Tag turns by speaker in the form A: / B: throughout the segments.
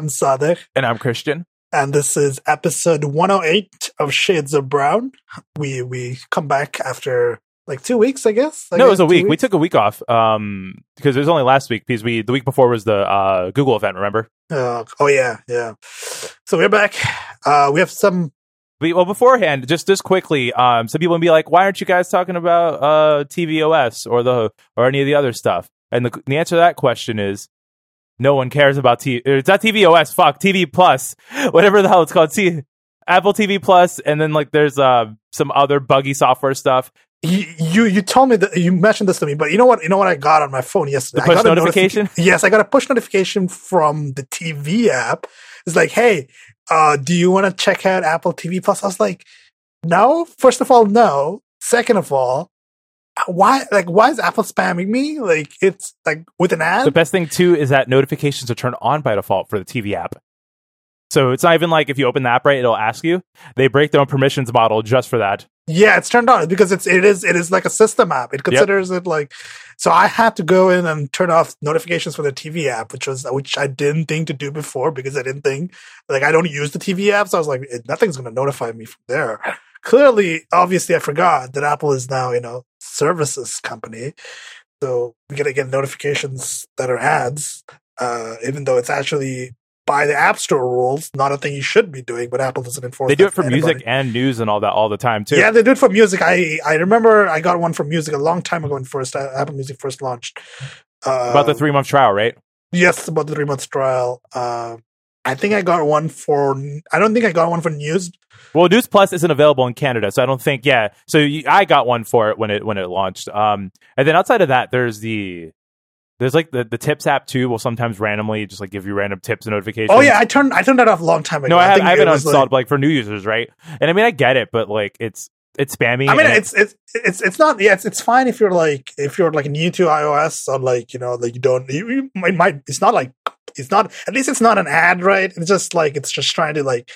A: I'm Sadek,
B: And I'm Christian.
A: and this is episode 108 of Shades of Brown. We we come back after like two weeks, I guess. I
B: no, it was a week. We took a week off um, because it was only last week because we the week before was the uh, Google event. Remember?
A: Uh, oh yeah, yeah. So we're back. Uh, we have some.
B: We, well, beforehand, just just quickly, um, some people would be like, "Why aren't you guys talking about uh, TVOS or the or any of the other stuff?" And the, the answer to that question is, no one cares about T. It's not TVOS. Fuck TV Plus, whatever the hell it's called. T. Apple TV Plus, and then like there's uh, some other buggy software stuff.
A: You, you you told me that you mentioned this to me, but you know what? You know what I got on my phone yesterday?
B: The push
A: I got a
B: notification?
A: notifi- yes, I got a push notification from the TV app. It's like, hey, uh, do you want to check out Apple TV Plus? I was like, no. First of all, no. Second of all, why? Like, why is Apple spamming me? Like, it's like with an ad.
B: The best thing too is that notifications are turned on by default for the TV app. So it's not even like if you open the app right, it'll ask you. They break their own permissions model just for that.
A: Yeah, it's turned on because it's it is it is like a system app. It considers it like so I had to go in and turn off notifications for the TV app, which was which I didn't think to do before because I didn't think like I don't use the TV app, so I was like "Eh, nothing's going to notify me from there. Clearly, obviously, I forgot that Apple is now you know services company, so we gotta get notifications that are ads, uh, even though it's actually by the App Store rules, not a thing you should be doing, but Apple doesn't enforce.
B: They do it for
A: anybody.
B: music and news and all that all the time too.
A: Yeah, they do it for music. I I remember I got one for music a long time ago when first uh, Apple Music first launched. Uh,
B: About the three month trial, right?
A: yes, about the three months trial. Uh, I think I got one for. I don't think I got one for news.
B: Well, News Plus isn't available in Canada, so I don't think. Yeah, so you, I got one for it when it when it launched. Um, and then outside of that, there's the there's like the the Tips app too. Will sometimes randomly just like give you random tips and notifications.
A: Oh yeah, I turned I turned that off a long time ago.
B: no, I, have, I have it
A: was,
B: uninstalled, like, for new users, right? And I mean, I get it, but like it's it's spammy.
A: I mean, it's it's it's it's not. Yeah, it's it's fine if you're like if you're like new to iOS or like you know like you don't. You, you it might. It's not like it's not. At least it's not an ad, right? It's just like it's just trying to like.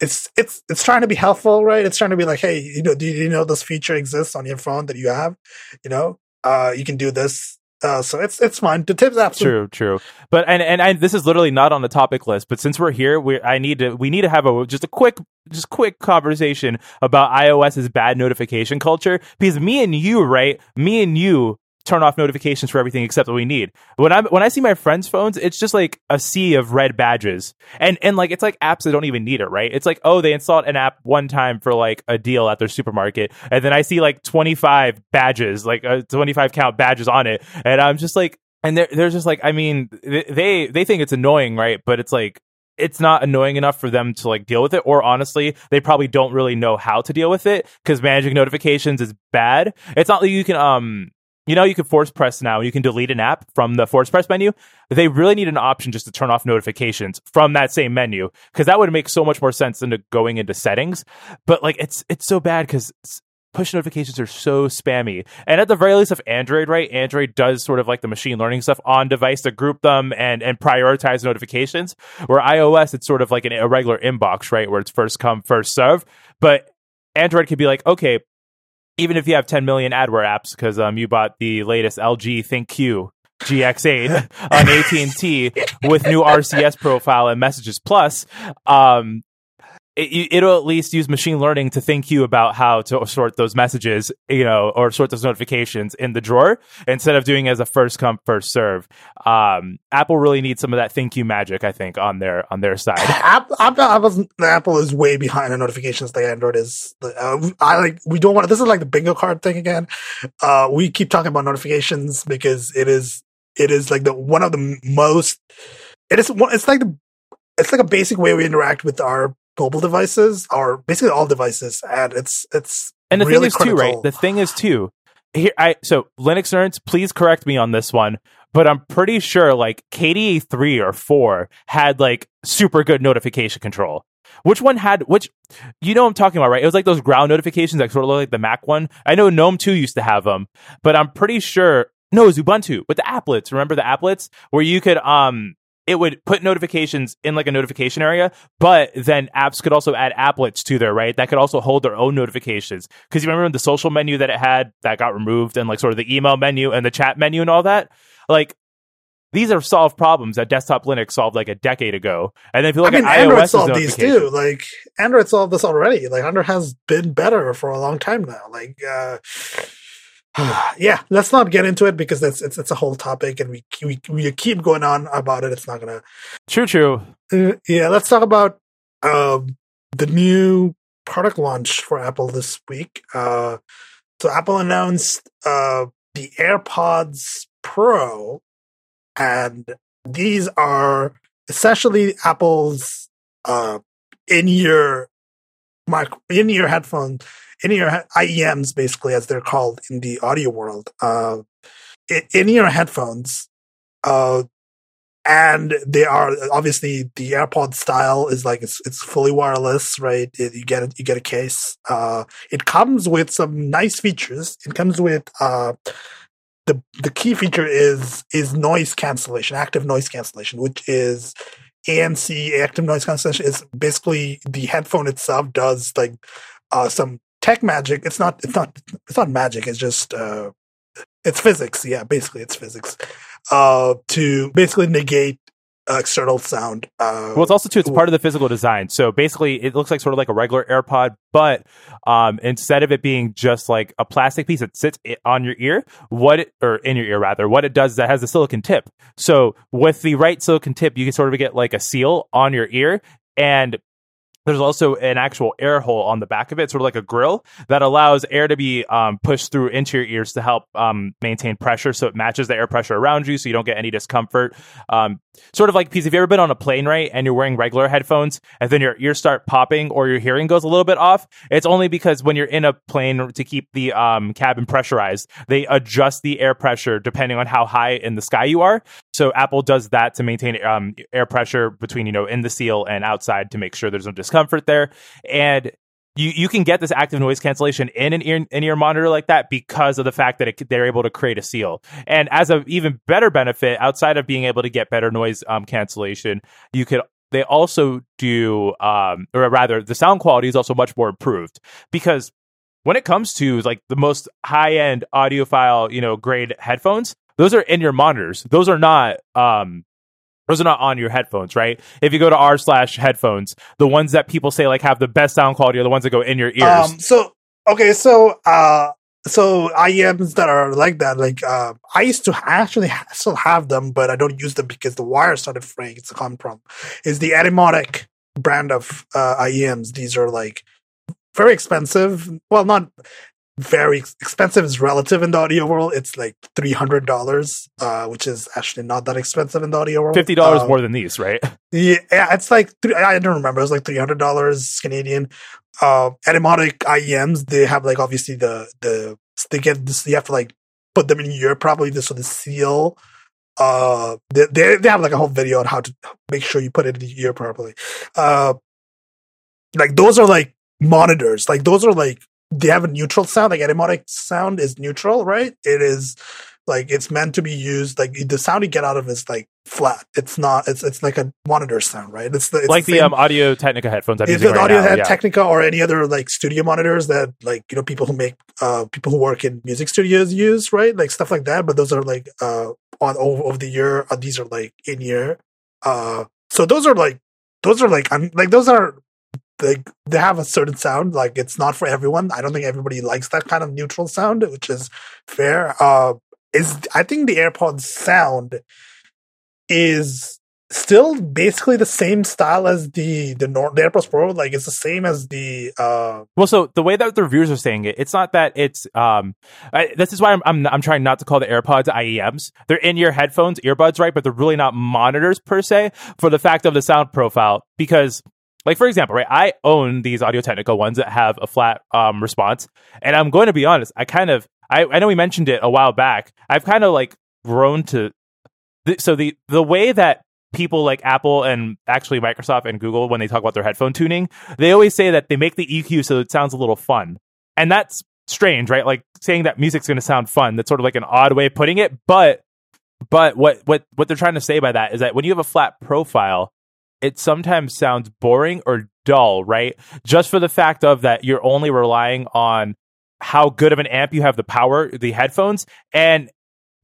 A: It's it's it's trying to be helpful, right? It's trying to be like, hey, you know, do you know this feature exists on your phone that you have? You know, uh, you can do this. Uh, so it's it's fine. The tips absolutely.
B: True, true. But and and I, this is literally not on the topic list. But since we're here, we I need to we need to have a just a quick just quick conversation about iOS's bad notification culture because me and you, right? Me and you turn off notifications for everything except what we need. When I when I see my friends' phones, it's just like a sea of red badges, and and like it's like apps that don't even need it, right? It's like oh they installed an app one time for like a deal at their supermarket, and then I see like twenty five badges, like uh, twenty five count badges on it, and I'm just like. And they're, they're just like, I mean, they they think it's annoying, right? But it's like, it's not annoying enough for them to like deal with it or honestly they probably don't really know how to deal with it because managing notifications is bad it's not like you can um you know you can force press now you can delete an app from the force press menu they really need an option just to turn off notifications from that same menu because that would make so much more sense than to going into settings but like it's it's so bad because push notifications are so spammy. And at the very least of Android, right? Android does sort of like the machine learning stuff on device to group them and and prioritize notifications. Where iOS, it's sort of like an irregular inbox, right? Where it's first come, first serve. But Android could be like, okay, even if you have 10 million adware apps because um you bought the latest LG ThinQ GX8 on AT&T with new RCS profile and messages. Plus um it, it'll at least use machine learning to think you about how to sort those messages, you know, or sort those notifications in the drawer instead of doing as a first come first serve. Um, Apple really needs some of that think you magic, I think, on their on their side.
A: Apple, Apple, is way behind on notifications like Android is. Uh, I like we don't want to. This is like the bingo card thing again. Uh, we keep talking about notifications because it is it is like the one of the most. It is. It's like the. It's like a basic way we interact with our mobile devices, or basically all devices, and it's it's
B: And the
A: really
B: thing is too, right? The thing is too. Here, I so Linux nerds, please correct me on this one, but I'm pretty sure like KDE three or four had like super good notification control. Which one had which? You know I'm talking about, right? It was like those ground notifications that sort of look like the Mac one. I know GNOME two used to have them, but I'm pretty sure no, it was Ubuntu with the applets. Remember the applets where you could um it would put notifications in like a notification area, but then apps could also add applets to there, right? That could also hold their own notifications. Because you remember the social menu that it had that got removed, and like sort of the email menu and the chat menu and all that. Like these are solved problems that desktop Linux solved like a decade ago. And then if you look
A: I mean,
B: at
A: Android
B: iOS
A: solved these too. Like Android solved this already. Like Android has been better for a long time now. Like, uh, yeah, let's not get into it because it's it's, it's a whole topic, and we, we we keep going on about it. It's not gonna.
B: True, true.
A: Uh, yeah, let's talk about um, the new product launch for Apple this week. Uh, so Apple announced uh, the AirPods Pro, and these are essentially Apple's uh, in-ear micro, in-ear headphones, in-ear IEMs, basically as they're called in the audio world. Uh, in-ear headphones, uh, and they are obviously the AirPod style is like it's it's fully wireless, right? It, you get you get a case. Uh, it comes with some nice features. It comes with uh, the the key feature is is noise cancellation, active noise cancellation, which is ANC active noise cancellation is basically the headphone itself does like uh, some tech magic. It's not it's not it's not magic. It's just uh, it's physics. Yeah, basically it's physics. Uh, to basically negate external sound. Uh,
B: well, it's also too. It's part of the physical design. So basically, it looks like sort of like a regular AirPod, but um, instead of it being just like a plastic piece that sits on your ear, what it, or in your ear rather, what it does is that has a silicon tip. So with the right silicon tip, you can sort of get like a seal on your ear, and there's also an actual air hole on the back of it, sort of like a grill that allows air to be um, pushed through into your ears to help um, maintain pressure, so it matches the air pressure around you, so you don't get any discomfort. Um, sort of like because if you've ever been on a plane, right, and you're wearing regular headphones, and then your ears start popping or your hearing goes a little bit off, it's only because when you're in a plane to keep the um, cabin pressurized, they adjust the air pressure depending on how high in the sky you are. So Apple does that to maintain um, air pressure between you know in the seal and outside to make sure there's no discomfort there. And you, you can get this active noise cancellation in an ear, in ear monitor like that because of the fact that it, they're able to create a seal. And as an even better benefit, outside of being able to get better noise um, cancellation, you could they also do, um, or rather, the sound quality is also much more improved because when it comes to like the most high end audiophile, you know, grade headphones, those are in your monitors. Those are not um those are not on your headphones, right? If you go to r slash headphones, the ones that people say like have the best sound quality are the ones that go in your ears.
A: Um, so okay, so uh, so IEMs that are like that, like uh, I used to actually still have them, but I don't use them because the wire started fraying. It's a common problem. Is the Etymotic brand of uh, IEMs? These are like very expensive. Well, not very expensive is relative in the audio world. It's like three hundred dollars, uh, which is actually not that expensive in the audio world.
B: Fifty dollars um, more than these, right?
A: Yeah, it's like I don't remember. It was like three hundred dollars Canadian. Uh, Etymotic IEMs, they have like obviously the the they get this. You have to like put them in your probably this so the seal. Uh, they, they they have like a whole video on how to make sure you put it in the ear properly. Uh, like those are like monitors. Like those are like they have a neutral sound. Like etymotic sound is neutral, right? It is like it's meant to be used. Like the sound you get out of it is like flat. It's not. It's it's like a monitor sound, right? It's, the, it's
B: like the, the um, Audio Technica headphones.
A: I'm
B: it's the
A: right Audio
B: now, yeah.
A: Technica or any other like studio monitors that like you know people who make uh people who work in music studios use, right? Like stuff like that. But those are like uh on over, over the year. Uh, these are like in year. Uh, so those are like those are like I'm like those are they they have a certain sound. Like it's not for everyone. I don't think everybody likes that kind of neutral sound, which is fair. Uh, is I think the AirPods sound is still basically the same style as the the, Nor- the AirPods Pro. Like it's the same as the. Uh...
B: Well, so the way that the reviewers are saying it, it's not that it's. Um, I, this is why I'm, I'm I'm trying not to call the AirPods IEMs. They're in your headphones, earbuds, right? But they're really not monitors per se for the fact of the sound profile because like for example, right? I own these Audio Technica ones that have a flat um, response, and I'm going to be honest. I kind of, I, I know we mentioned it a while back. I've kind of like grown to, th- so the the way that people like Apple and actually Microsoft and Google, when they talk about their headphone tuning, they always say that they make the EQ so it sounds a little fun, and that's strange, right? Like saying that music's going to sound fun. That's sort of like an odd way of putting it, but but what what what they're trying to say by that is that when you have a flat profile it sometimes sounds boring or dull, right? Just for the fact of that you're only relying on how good of an amp you have the power, the headphones, and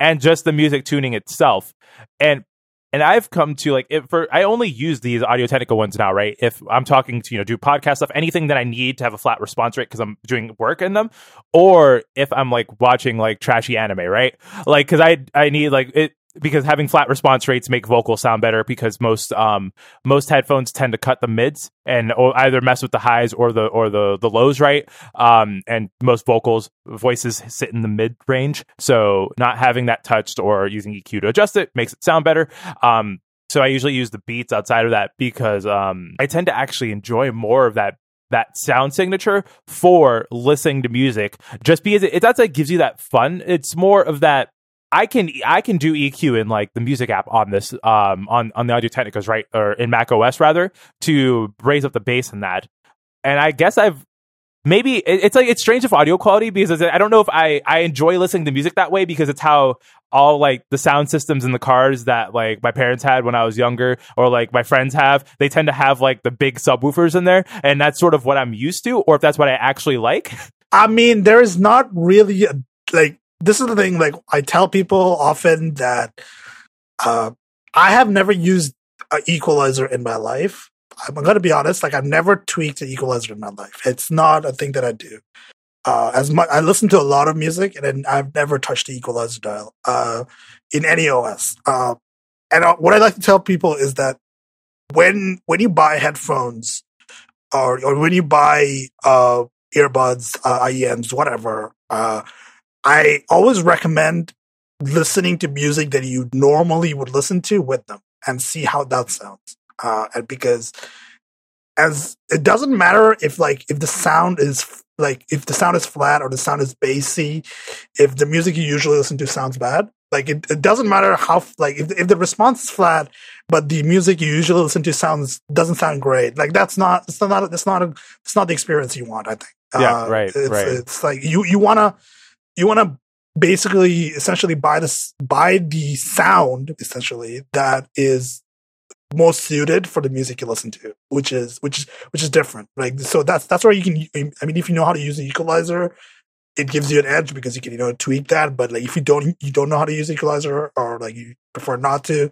B: and just the music tuning itself. And and I've come to like if for I only use these Audio Technica ones now, right? If I'm talking to you know do podcast stuff, anything that I need to have a flat response rate because I'm doing work in them, or if I'm like watching like trashy anime, right? Like because I I need like it because having flat response rates make vocals sound better because most um most headphones tend to cut the mids and either mess with the highs or the or the the lows right? Um and most vocals voices sit in the mid range. So not having that touched or using EQ to adjust it makes it sound better. Um so I usually use the beats outside of that because um I tend to actually enjoy more of that that sound signature for listening to music just because it, it that's like gives you that fun. It's more of that I can I can do EQ in like the music app on this um on on the Audio Technicas right or in Mac OS rather to raise up the bass in that. And I guess I've maybe it's like it's strange of audio quality because I don't know if I I enjoy listening to music that way because it's how all like the sound systems in the cars that like my parents had when I was younger or like my friends have they tend to have like the big subwoofers in there and that's sort of what I'm used to or if that's what I actually like.
A: I mean, there is not really a, like this is the thing. Like I tell people often that uh, I have never used an equalizer in my life. I'm going to be honest. Like I've never tweaked an equalizer in my life. It's not a thing that I do. Uh, as much I listen to a lot of music, and I've never touched the equalizer dial uh, in any OS. Uh, and uh, what I like to tell people is that when when you buy headphones or or when you buy uh, earbuds, IEMs, whatever, I always recommend listening to music that you normally would listen to with them and see how that sounds. Uh, and because as it doesn't matter if like if the sound is like if the sound is flat or the sound is bassy, if the music you usually listen to sounds bad, like it, it doesn't matter how like if if the response is flat, but the music you usually listen to sounds doesn't sound great. Like that's not it's not it's not a, it's not the experience you want. I think.
B: Yeah, uh, right,
A: it's,
B: right.
A: It's like you you want to you want to basically essentially buy this buy the sound essentially that is most suited for the music you listen to which is which is which is different. Like so that's that's where you can i mean if you know how to use an equalizer it gives you an edge because you can you know tweak that but like if you don't you don't know how to use equalizer or like you prefer not to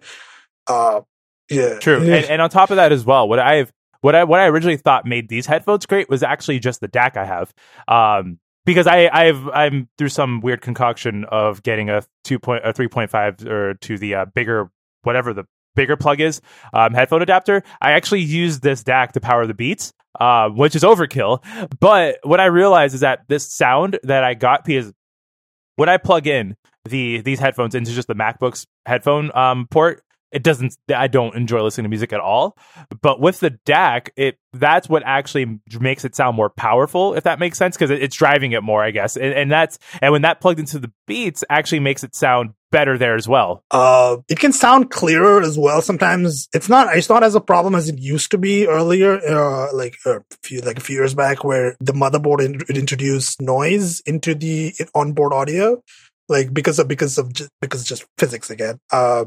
A: uh yeah.
B: True. And, and on top of that as well what i've what I what I originally thought made these headphones great was actually just the DAC I have. Um, because I I've I'm through some weird concoction of getting a two point a three point five or to the uh, bigger whatever the bigger plug is um, headphone adapter. I actually use this DAC to power the Beats, uh, which is overkill. But what I realized is that this sound that I got because when I plug in the these headphones into just the MacBook's headphone um, port, it doesn't i don't enjoy listening to music at all. But with the dac it that's what actually makes it sound more powerful if that makes sense because it's driving it more i guess. And, and, that's and when that plugged into the beats actually makes it sound better there as well.
A: Uh it can sound clearer as well sometimes. It's not it's not as a problem as it used to be earlier uh, like a few like a few years back where the motherboard in, introduced noise into the onboard audio like because of because of just because just physics again. Uh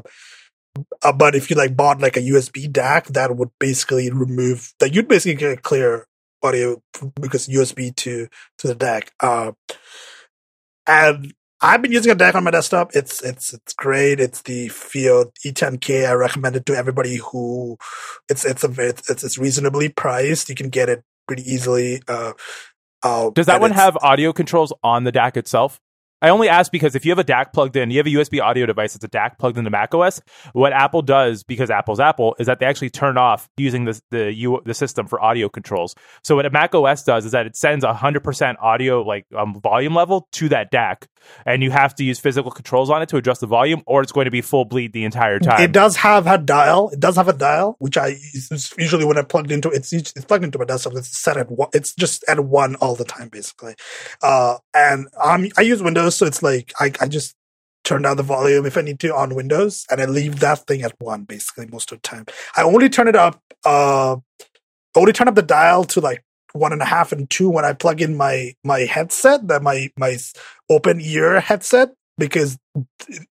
A: uh, but if you like bought like a USB DAC, that would basically remove that. You'd basically get clear audio because USB to to the DAC. Uh, and I've been using a DAC on my desktop. It's it's it's great. It's the FiiO E10K. I recommend it to everybody who it's it's a it's it's reasonably priced. You can get it pretty easily. Uh,
B: uh, Does that one have audio controls on the DAC itself? I only ask because if you have a DAC plugged in, you have a USB audio device, it's a DAC plugged into macOS. What Apple does, because Apple's Apple, is that they actually turn off using the the, U, the system for audio controls. So what a macOS does is that it sends 100% audio like um, volume level to that DAC, and you have to use physical controls on it to adjust the volume, or it's going to be full bleed the entire time.
A: It does have a dial. It does have a dial, which I usually when I plugged into it's it's plugged into my desktop. It's set at one. It's just at one all the time, basically. Uh, and um, I use Windows So it's like I, I just turn down the volume if I need to on Windows, and I leave that thing at one basically most of the time. I only turn it up, uh, only turn up the dial to like one and a half and two when I plug in my my headset, that my my open ear headset, because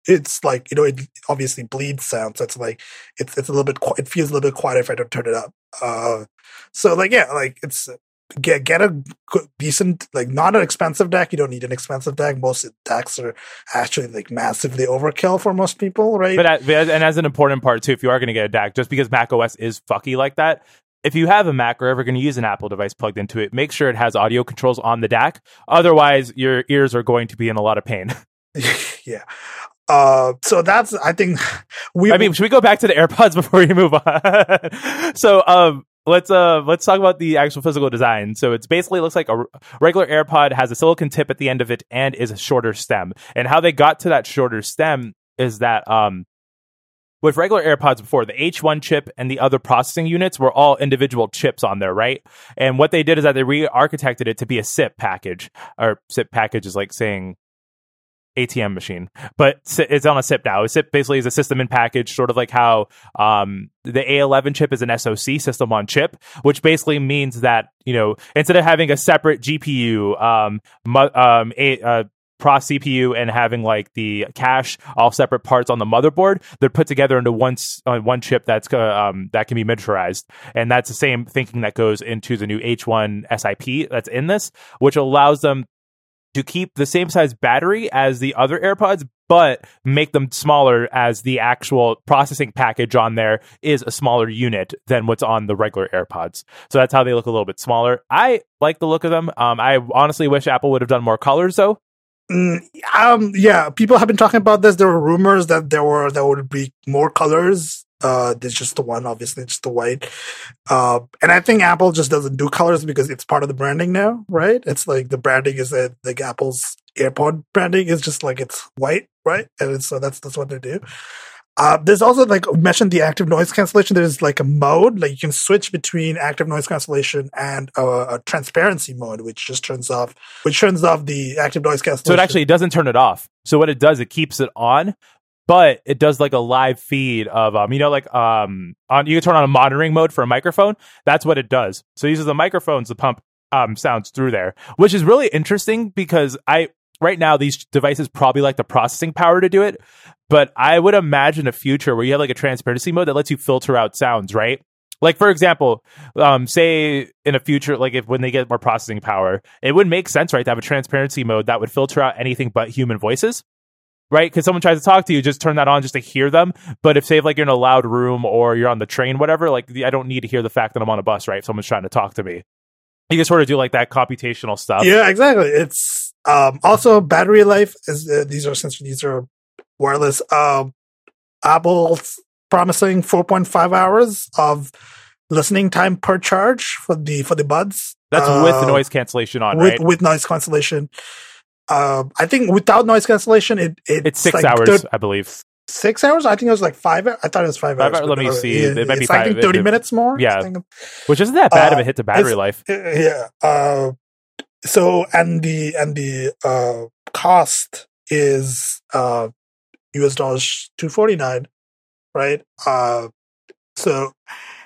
A: it's like you know it obviously bleeds sound, so it's like it's it's a little bit it feels a little bit quieter if I don't turn it up. Uh, so like yeah, like it's get get a good, decent like not an expensive deck. You don't need an expensive deck. Most decks are actually like massively overkill for most people, right?
B: But uh, as, and as an important part too, if you are going to get a deck, just because Mac OS is fucky like that, if you have a Mac or ever going to use an Apple device plugged into it, make sure it has audio controls on the DAC. Otherwise, your ears are going to be in a lot of pain.
A: yeah. Uh, so that's I think we.
B: I mean, should we go back to the AirPods before we move on? so, um, let's uh let's talk about the actual physical design. So it's basically looks like a regular AirPod has a silicon tip at the end of it and is a shorter stem. And how they got to that shorter stem is that um with regular AirPods before, the H1 chip and the other processing units were all individual chips on there, right? And what they did is that they re-architected it to be a SIP package. Or SIP package is like saying ATM machine, but it's on a SIP now. A SIP basically is a system in package, sort of like how um, the A11 chip is an SoC system on chip, which basically means that you know instead of having a separate GPU, um, mu- um, a, uh, Pro CPU and having like the cache all separate parts on the motherboard, they're put together into one uh, one chip that's uh, um, that can be miniaturized, and that's the same thinking that goes into the new H1 SIP that's in this, which allows them to keep the same size battery as the other AirPods, but make them smaller as the actual processing package on there is a smaller unit than what's on the regular AirPods. So that's how they look a little bit smaller. I like the look of them. Um, I honestly wish Apple would have done more colors though.
A: Mm, um, yeah, people have been talking about this. There were rumors that there were there would be more colors. Uh, there's just the one, obviously, just the white. Uh, and I think Apple just doesn't do colors because it's part of the branding now, right? It's like the branding is that like Apple's AirPod branding is just like it's white, right? And so that's that's what they do. Uh, there's also like mentioned the active noise cancellation. There's like a mode, like you can switch between active noise cancellation and a, a, transparency mode, which just turns off, which turns off the active noise cancellation.
B: So it actually doesn't turn it off. So what it does, it keeps it on, but it does like a live feed of um, you know, like um, on you can turn on a monitoring mode for a microphone. That's what it does. So it uses the microphones to pump um sounds through there, which is really interesting because I right now these devices probably like the processing power to do it but I would imagine a future where you have like a transparency mode that lets you filter out sounds, right? Like for example, um, say in a future, like if when they get more processing power, it would make sense, right, to have a transparency mode that would filter out anything but human voices, right? Because someone tries to talk to you, just turn that on just to hear them. But if say like you're in a loud room or you're on the train, whatever, like I don't need to hear the fact that I'm on a bus, right? If someone's trying to talk to me, you can sort of do like that computational stuff.
A: Yeah, exactly. It's um, also battery life is uh, these are since these are wireless. Um, Apple's promising 4.5 hours of listening time per charge for the for the buds.
B: That's uh, with the noise cancellation on,
A: with,
B: right?
A: With noise cancellation. Uh, I think without noise cancellation, it, it
B: it's six like hours, I believe.
A: Six hours? I think it was like five. I thought it was five, five hours.
B: Let me see. It, it might be
A: five, I thirty
B: it,
A: minutes more.
B: Yeah, which isn't that bad uh, if it hits the battery life.
A: Yeah. Uh, so and the and the uh, cost is uh, US dollars 249, right? Uh, so,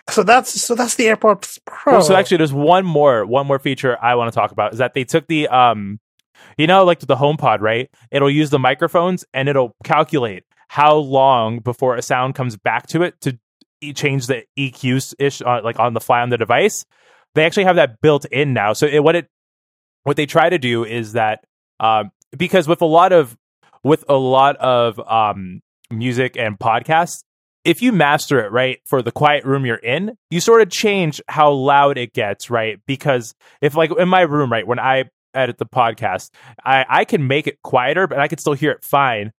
A: so that's, so that's the AirPods Pro.
B: Well, so actually there's one more, one more feature I want to talk about is that they took the, um, you know, like the HomePod, right? It'll use the microphones and it'll calculate how long before a sound comes back to it to change the EQs ish, uh, like on the fly on the device. They actually have that built in now. So it, what it, what they try to do is that, um, because with a lot of with a lot of um, music and podcasts, if you master it right for the quiet room you're in, you sort of change how loud it gets, right? Because if like in my room, right, when I edit the podcast, I, I can make it quieter, but I can still hear it fine.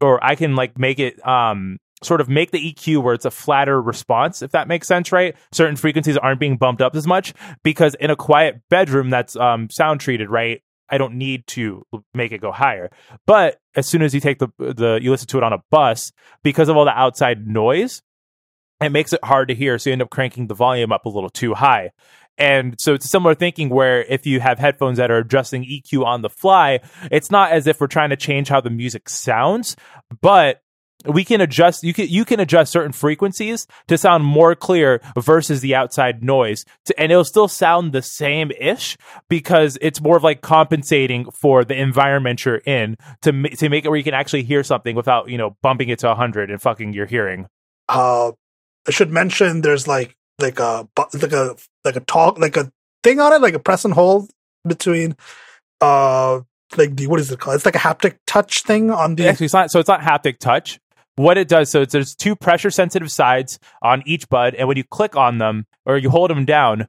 B: Or I can like make it um sort of make the EQ where it's a flatter response, if that makes sense, right? Certain frequencies aren't being bumped up as much because in a quiet bedroom that's um, sound treated, right? I don't need to make it go higher. But as soon as you take the the you listen to it on a bus, because of all the outside noise, it makes it hard to hear. So you end up cranking the volume up a little too high. And so it's similar thinking where if you have headphones that are adjusting EQ on the fly, it's not as if we're trying to change how the music sounds, but we can adjust you can you can adjust certain frequencies to sound more clear versus the outside noise to, and it'll still sound the same ish because it's more of like compensating for the environment you're in to to make it where you can actually hear something without you know bumping it to 100 and fucking your hearing.
A: Uh i should mention there's like like a like a like a talk like a thing on it, like a press and hold between uh like the what is it called? It's like a haptic touch thing on the
B: Actually, it's not. So it's not haptic touch. What it does, so it's, there's two pressure sensitive sides on each bud, and when you click on them or you hold them down,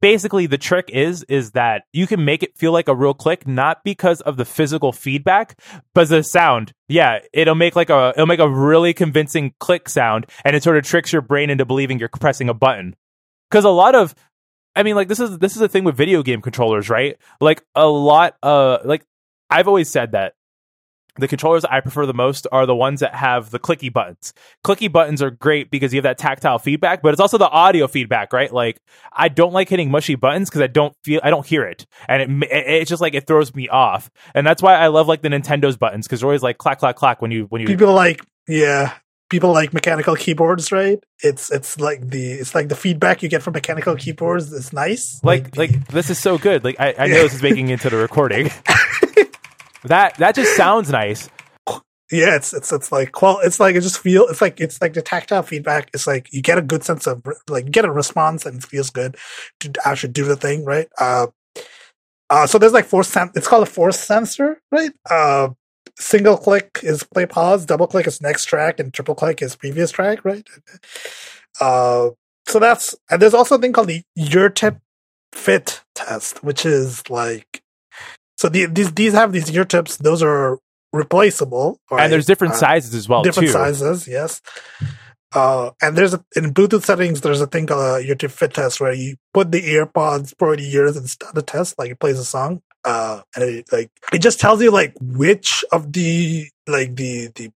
B: basically the trick is is that you can make it feel like a real click, not because of the physical feedback, but the sound. Yeah, it'll make like a it'll make a really convincing click sound, and it sort of tricks your brain into believing you're pressing a button. Because a lot of I mean, like this is this is a thing with video game controllers, right? Like a lot, uh, like I've always said that the controllers I prefer the most are the ones that have the clicky buttons. Clicky buttons are great because you have that tactile feedback, but it's also the audio feedback, right? Like I don't like hitting mushy buttons because I don't feel I don't hear it, and it, it's just like it throws me off. And that's why I love like the Nintendo's buttons because they're always like clack clack clack when you when you
A: people like yeah people like mechanical keyboards, right? It's it's like the it's like the feedback you get from mechanical keyboards is nice.
B: Like like, like this is so good. Like I, I know this is making into the recording. that that just sounds nice.
A: Yeah, it's it's it's like qual. It's like it just feel. It's like it's like the tactile feedback. It's like you get a good sense of like you get a response and it feels good to actually do the thing, right? Uh, uh, so there's like force. Sen- it's called a force sensor, right? Uh, single click is play pause, double click is next track, and triple click is previous track, right? Uh, so that's and there's also a thing called the ear tip fit test, which is like so the, these these have these ear tips. Those are replaceable,
B: right? and there's different uh, sizes as well.
A: Different
B: too.
A: sizes, yes. Uh, and there's a, in Bluetooth settings, there's a thing called a ear tip fit test where you put the earpods for the ears and start the test, like it plays a song. Uh, and it, like it just tells you like which of the like the the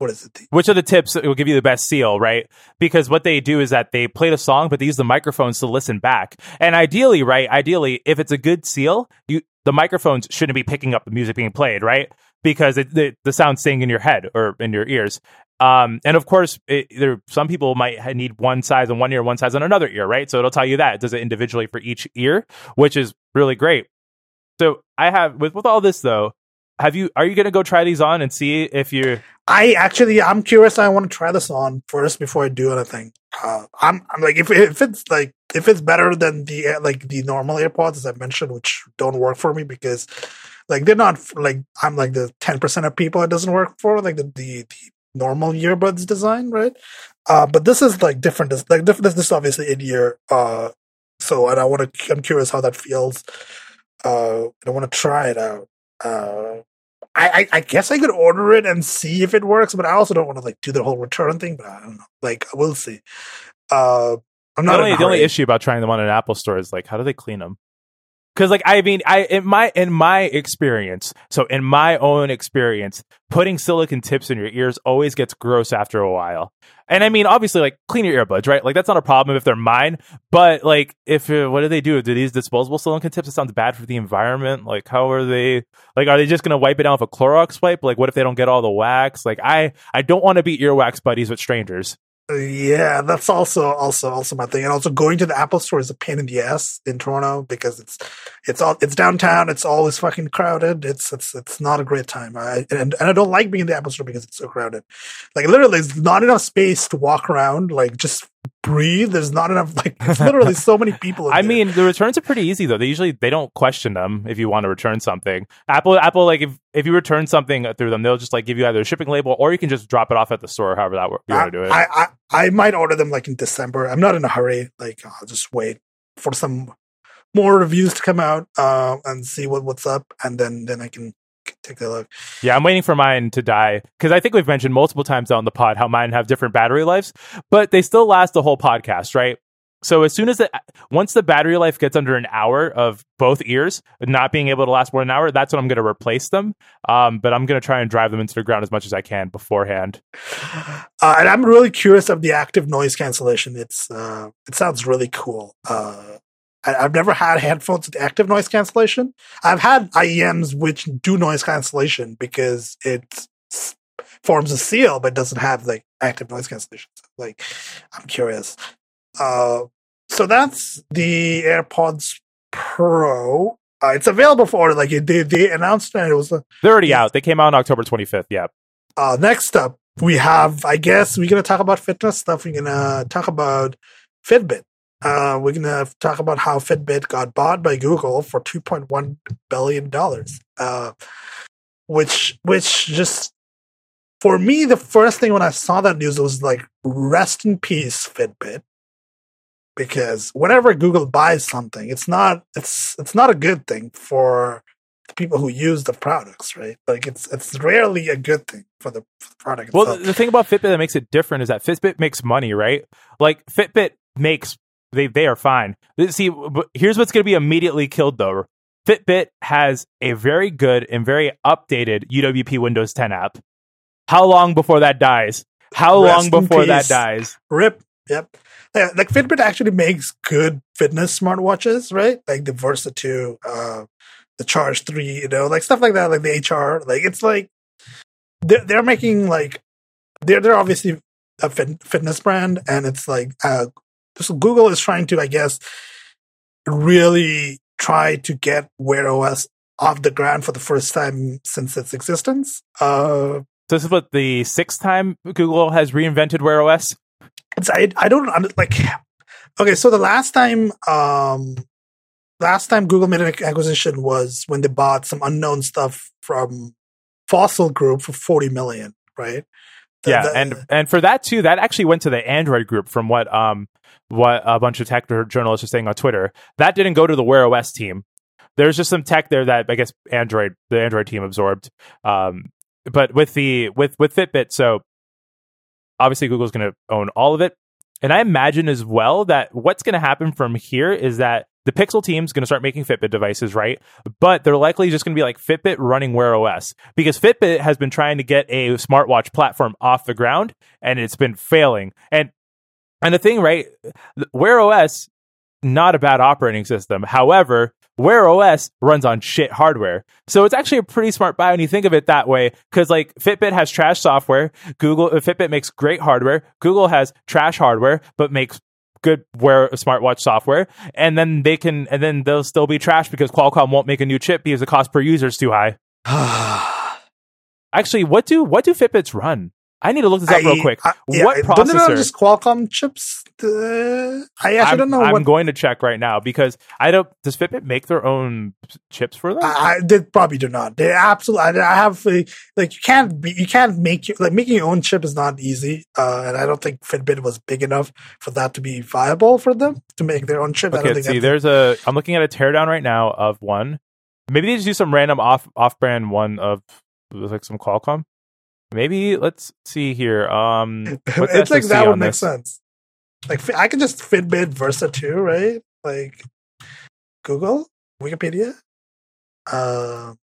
A: what is it?
B: Which of the tips that will give you the best seal, right? Because what they do is that they play the song, but they use the microphones to listen back. And ideally, right? Ideally, if it's a good seal, you the microphones shouldn't be picking up the music being played, right? Because it, the the sound's staying in your head or in your ears. Um, and of course, it, there some people might need one size on one ear, one size on another ear, right? So it'll tell you that it does it individually for each ear, which is really great. So I have with with all this though, have you are you going to go try these on and see if you
A: I actually I'm curious I want to try this on first before I do anything. Uh, I'm I'm like if if it's like if it's better than the like the normal AirPods as I mentioned which don't work for me because like they're not like I'm like the 10% of people it doesn't work for like the the, the normal earbuds design, right? Uh, but this is like different. This, like this, this is obviously in ear. Uh, so and I want to. I'm curious how that feels uh, I want to try it out. Uh, I, I, I guess I could order it and see if it works, but I also don't want to like do the whole return thing. But I don't know. Like we'll see. Uh, I'm not.
B: The only, the only issue about trying them on an Apple store is like, how do they clean them? Because like I mean, I in my in my experience, so in my own experience, putting silicon tips in your ears always gets gross after a while. And I mean, obviously, like clean your earbuds, right? Like that's not a problem if they're mine. But like, if uh, what do they do? Do these disposable silicon tips? It sounds bad for the environment. Like, how are they? Like, are they just gonna wipe it down with a Clorox wipe? Like, what if they don't get all the wax? Like, I I don't want to be earwax buddies with strangers.
A: Yeah, that's also also also my thing, and also going to the Apple Store is a pain in the ass in Toronto because it's it's all it's downtown. It's always fucking crowded. It's it's it's not a great time. I, and and I don't like being in the Apple Store because it's so crowded. Like literally, there's not enough space to walk around. Like just breathe. There's not enough. Like literally so many people.
B: I
A: there.
B: mean, the returns are pretty easy though. They usually they don't question them if you want to return something. Apple Apple like if if you return something through them, they'll just like give you either a shipping label or you can just drop it off at the store. However that you want to do it.
A: I, I I might order them like in December. I'm not in a hurry. Like I'll just wait for some more reviews to come out uh, and see what what's up, and then then I can take a look.
B: Yeah, I'm waiting for mine to die because I think we've mentioned multiple times on the pod how mine have different battery lives, but they still last the whole podcast, right? So as soon as the once the battery life gets under an hour of both ears not being able to last more than an hour, that's when I'm going to replace them. Um, but I'm going to try and drive them into the ground as much as I can beforehand.
A: Uh, and I'm really curious of the active noise cancellation. It's uh, it sounds really cool. Uh, I, have never had headphones with active noise cancellation. I've had IEMs which do noise cancellation because it forms a seal but doesn't have like active noise cancellation. So, like, I'm curious. Uh, so that's the AirPods Pro. Uh, it's available for order. Like they they announced that it was. Uh,
B: They're already out. They came out on October 25th. Yeah.
A: Uh, next up, we have. I guess we're gonna talk about fitness stuff. We're gonna talk about Fitbit. Uh, we're gonna talk about how Fitbit got bought by Google for two point one billion dollars. Uh, which which just for me, the first thing when I saw that news was like, rest in peace, Fitbit. Because whenever Google buys something, it's not it's it's not a good thing for the people who use the products, right? Like it's it's rarely a good thing for the, for the product.
B: Well,
A: itself.
B: the, the thing about Fitbit that makes it different is that Fitbit makes money, right? Like Fitbit makes they they are fine. See, here's what's going to be immediately killed though. Fitbit has a very good and very updated UWP Windows 10 app. How long before that dies? How
A: Rest
B: long before that dies?
A: Rip. Yep. Yeah, like Fitbit actually makes good fitness smartwatches, right? Like the Versa 2, uh, the Charge 3, you know, like stuff like that, like the HR. Like it's like they're, they're making like they're they're obviously a fit, fitness brand, and it's like uh, so Google is trying to, I guess, really try to get Wear OS off the ground for the first time since its existence. Uh,
B: So this is what the sixth time Google has reinvented Wear OS.
A: I I don't like. Okay, so the last time, um, last time Google made an acquisition was when they bought some unknown stuff from Fossil Group for forty million, right? The-
B: yeah,
A: the-
B: and and for that too, that actually went to the Android group from what um what a bunch of tech journalists are saying on Twitter. That didn't go to the Wear OS team. There's just some tech there that I guess Android the Android team absorbed. Um, but with the with with Fitbit, so obviously Google's going to own all of it, and I imagine as well that what's going to happen from here is that the Pixel team's going to start making Fitbit devices, right? But they're likely just going to be like Fitbit running Wear OS because Fitbit has been trying to get a smartwatch platform off the ground and it's been failing. And and the thing, right? Wear OS not a bad operating system. However, Wear OS runs on shit hardware. So it's actually a pretty smart buy when you think of it that way. Cause like Fitbit has trash software. Google, Fitbit makes great hardware. Google has trash hardware, but makes good wear smartwatch software. And then they can, and then they'll still be trash because Qualcomm won't make a new chip because the cost per user is too high. Actually, what do, what do Fitbits run? I need to look this up real quick.
A: I- yeah,
B: what
A: Don't they just Qualcomm chips? Uh, I actually
B: I'm,
A: don't know
B: I'm
A: what.
B: going to check right now because I don't. Does Fitbit make their own chips for them?
A: I, I- they probably do not. They absolutely. I, I have uh, like you can't be. You can't make your, like making your own chip is not easy. Uh, and I don't think Fitbit was big enough for that to be viable for them to make their own chip. I
B: okay,
A: don't think
B: see. There's a. I'm looking at a teardown right now of one. Maybe they just do some random off off brand one of like some Qualcomm. Maybe let's see here. Um,
A: it's like that would make
B: this?
A: sense. Like I can just Fitbit Versa 2, right? Like Google, Wikipedia. Uh,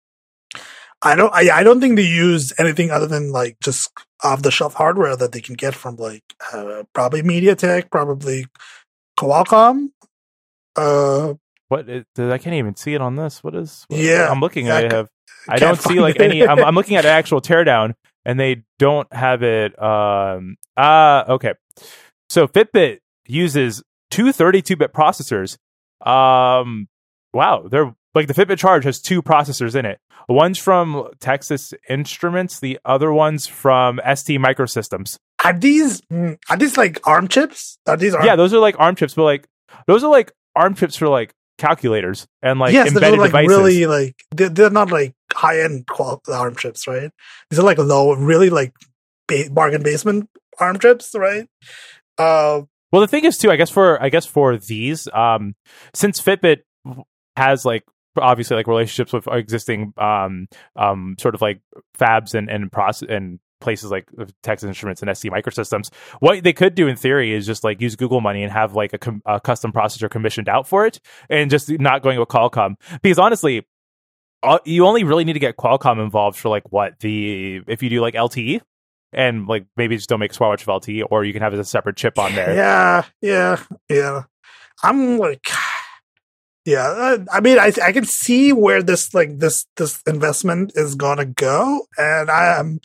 A: I don't. I, I don't think they use anything other than like just off the shelf hardware that they can get from like uh, probably MediaTek, probably Qualcomm. Uh,
B: What? Is, I can't even see it on this. What is? what-
A: Yeah,
B: I'm looking.
A: I
B: have. I don't see like any. I'm, I'm looking at an actual teardown, and they don't have it. Um. Ah. okay. So Fitbit uses two 32-bit processors. Um. Wow. They're like the Fitbit Charge has two processors in it. One's from Texas Instruments. The other one's from ST Microsystems.
A: are these mm, are these like ARM chips? Are these ARM?
B: Yeah, those are like ARM chips, but like those are like ARM chips for like calculators and like
A: yes, they're
B: embedded
A: like
B: devices.
A: really like they're, they're not like high end ARM chips, right? These are like low, really like ba- bargain basement ARM chips, right? Uh,
B: Well, the thing is too, I guess for I guess for these, um, since Fitbit has like obviously like relationships with existing um um sort of like fabs and and process and places like Texas Instruments and ST Microsystems. What they could do in theory is just like use Google money and have like a, com- a custom processor commissioned out for it, and just not going with Qualcomm because honestly. Uh, You only really need to get Qualcomm involved for like what the if you do like LTE and like maybe just don't make smartwatch of LTE or you can have a separate chip on there.
A: yeah, yeah, yeah. I'm like, yeah. uh, I mean, I I can see where this like this this investment is gonna go, and I am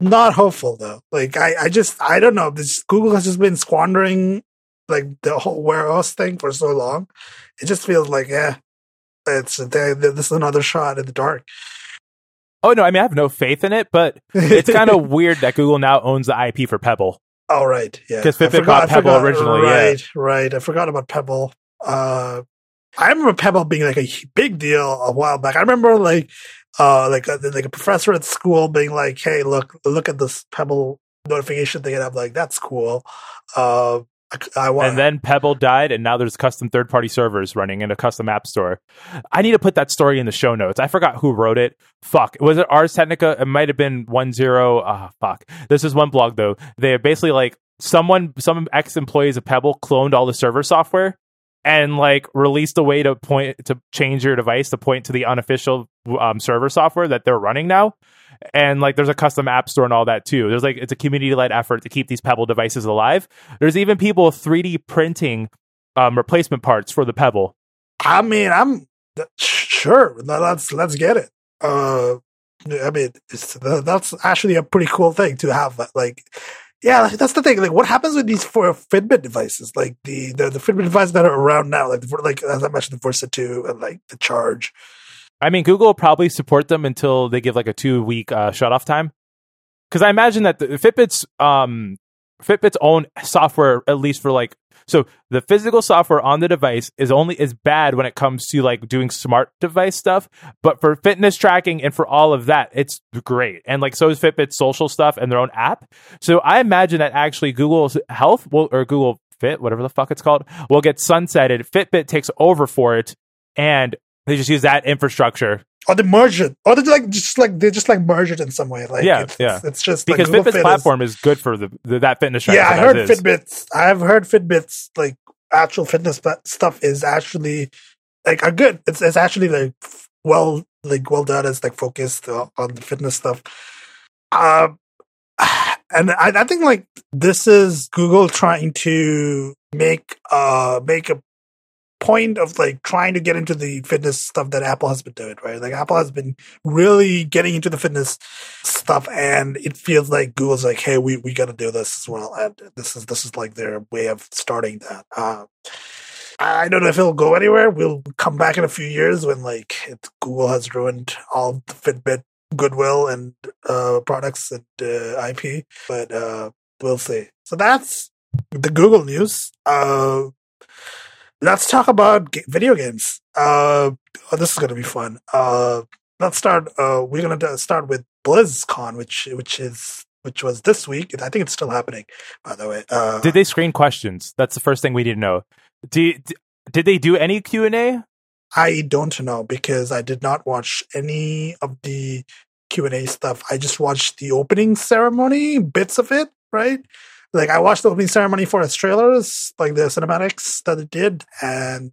A: not hopeful though. Like, I I just I don't know. This Google has just been squandering like the whole Wear OS thing for so long. It just feels like, yeah, it's they, this is another shot in the dark.
B: Oh no, I mean I have no faith in it, but it's kind of weird that Google now owns the IP for Pebble.
A: Oh right, yeah.
B: 'Cause
A: I
B: Fitbit
A: forgot-
B: bought Pebble
A: forgot-
B: originally, yeah.
A: Right, right. I forgot about Pebble. Uh, I remember Pebble being like a big deal a while back. I remember like, uh, like a, like a professor at school being like, "Hey, look, look at this Pebble notification thing," and I'm like, "That's cool." Uh, I.
B: And then Pebble died, and now there's custom third party servers running in a custom app store. I need to put that story in the show notes. I forgot who wrote it. Fuck. Was it Ars Technica? It might have been one zero. Ah, fuck. This is one blog though. They basically like someone, some ex employees of Pebble cloned all the server software and like released a way to point to change your device to point to the unofficial um, server software that they're running now. And like, there's a custom app store and all that too. There's like, it's a community led effort to keep these Pebble devices alive. There's even people 3D printing um, replacement parts for the Pebble.
A: I mean, I'm sure. Let's let's get it. Uh, I mean, it's, that's actually a pretty cool thing to have. Like, yeah, that's the thing. Like, what happens with these four Fitbit devices? Like the the, the Fitbit devices that are around now, like the, like as I mentioned, the Versa Two and like the Charge.
B: I mean, Google will probably support them until they give like a two week uh, shut off time. Because I imagine that the Fitbit's um, Fitbit's own software, at least for like, so the physical software on the device is only is bad when it comes to like doing smart device stuff. But for fitness tracking and for all of that, it's great. And like so is Fitbit's social stuff and their own app. So I imagine that actually Google's Health will or Google Fit, whatever the fuck it's called, will get sunsetted. Fitbit takes over for it, and they just use that infrastructure
A: Or they merge it, or they like just like they just like merge it in some way. Like
B: Yeah,
A: it's,
B: yeah.
A: it's, it's just
B: because
A: like
B: Fitbit's
A: Fit
B: platform is, good for the, the that fitness
A: yeah, I heard. Fitbits. I've heard Fitbits like actual fitness stuff is actually like a good. It's it's actually like well like well done. It's like focused on the fitness stuff. Um, and I, I think like this is Google trying to make uh make a point of like trying to get into the fitness stuff that Apple has been doing, right? Like Apple has been really getting into the fitness stuff and it feels like Google's like, hey, we, we gotta do this as well. And this is this is like their way of starting that. Uh, I don't know if it'll go anywhere. We'll come back in a few years when like Google has ruined all the Fitbit goodwill and uh, products and uh, IP, but uh, we'll see. So that's the Google news. Uh, let's talk about ga- video games. Uh, oh, this is gonna be fun. Uh, let's start. Uh, we're gonna start with BlizzCon, which which is which was this week. I think it's still happening, by the way. Uh,
B: Did they screen questions? That's the first thing we need to know. Do, did they do any Q and A?
A: I don't know because I did not watch any of the Q and A stuff. I just watched the opening ceremony, bits of it, right? Like I watched the opening ceremony for its trailers, like the cinematics that it did, and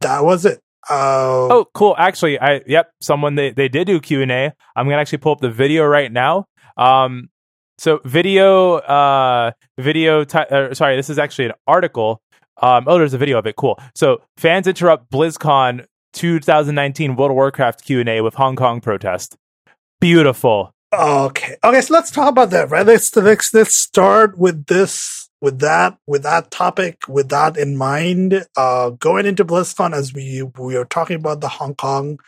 A: that was it. Uh,
B: Oh, cool. Actually, I yep, someone they they did do Q and A. I'm gonna actually pull up the video right now. Um, so video, uh, video. Uh, sorry, this is actually an article. Um, oh, there's a video of it. Cool. So fans interrupt BlizzCon 2019 World of Warcraft Q and A with Hong Kong protest. Beautiful.
A: Okay. Okay. So let's talk about that, right? Let's let's let's start with this, with that, with that topic, with that in mind. Uh, going into BlizzCon as we we are talking about the Hong Kong.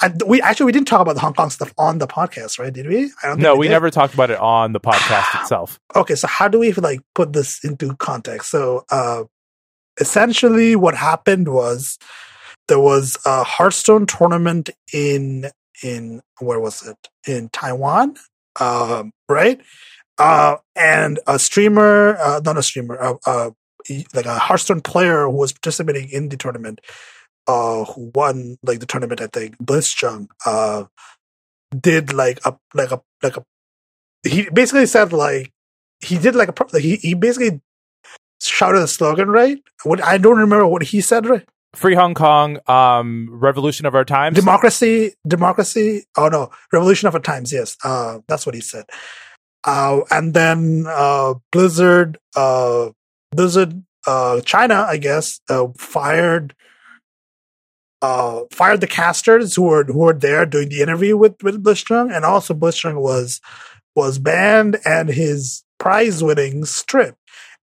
A: I, we actually we didn't talk about the Hong Kong stuff on the podcast, right? Did we? I don't.
B: No,
A: think
B: we never talked about it on the podcast itself.
A: Okay, so how do we like put this into context? So, uh, essentially, what happened was there was a Hearthstone tournament in in where was it? In Taiwan, um, right? Uh, and a streamer, uh, not a streamer, uh, uh, like a Hearthstone player who was participating in the tournament, uh, who won like the tournament, I think, Blitzchung, uh, did like a like a like a he basically said like he did like a he he basically shouted a slogan right? What i don't remember what he said right
B: Free Hong Kong, um, revolution of our times.
A: democracy democracy oh no revolution of our times yes uh that's what he said uh and then uh blizzard uh blizzard uh china i guess uh fired uh fired the casters who were who were there doing the interview with with Blitzchung and also Blitzchung was was banned and his prize winning strip.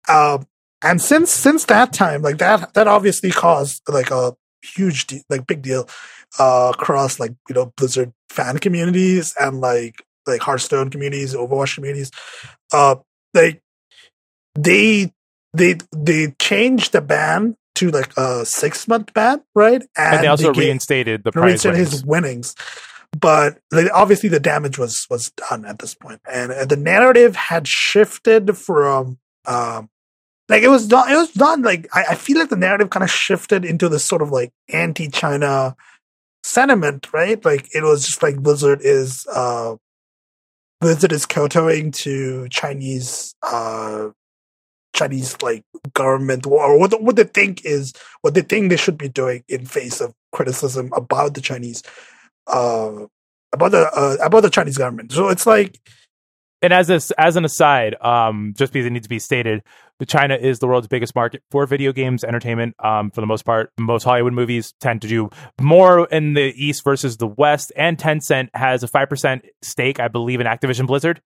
A: um and since since that time like that that obviously caused like a huge de- like big deal uh across like you know blizzard fan communities and like like hearthstone communities overwatch communities uh like they they they changed the ban to like a six month ban, right?
B: And, and they also they reinstated the prize reinstated
A: his winnings. But like, obviously, the damage was was done at this point, and, and the narrative had shifted from um, like it was not it was not like I, I feel like the narrative kind of shifted into this sort of like anti-China sentiment, right? Like it was just like Blizzard is uh Blizzard is kowtowing to Chinese uh Chinese like government or what what they think is what they think they should be doing in face of criticism about the Chinese uh about the uh, about the Chinese government. So it's like
B: and as a, as an aside, um, just because it needs to be stated, China is the world's biggest market for video games entertainment. Um, for the most part, most Hollywood movies tend to do more in the East versus the West. And Tencent has a five percent stake, I believe, in Activision Blizzard.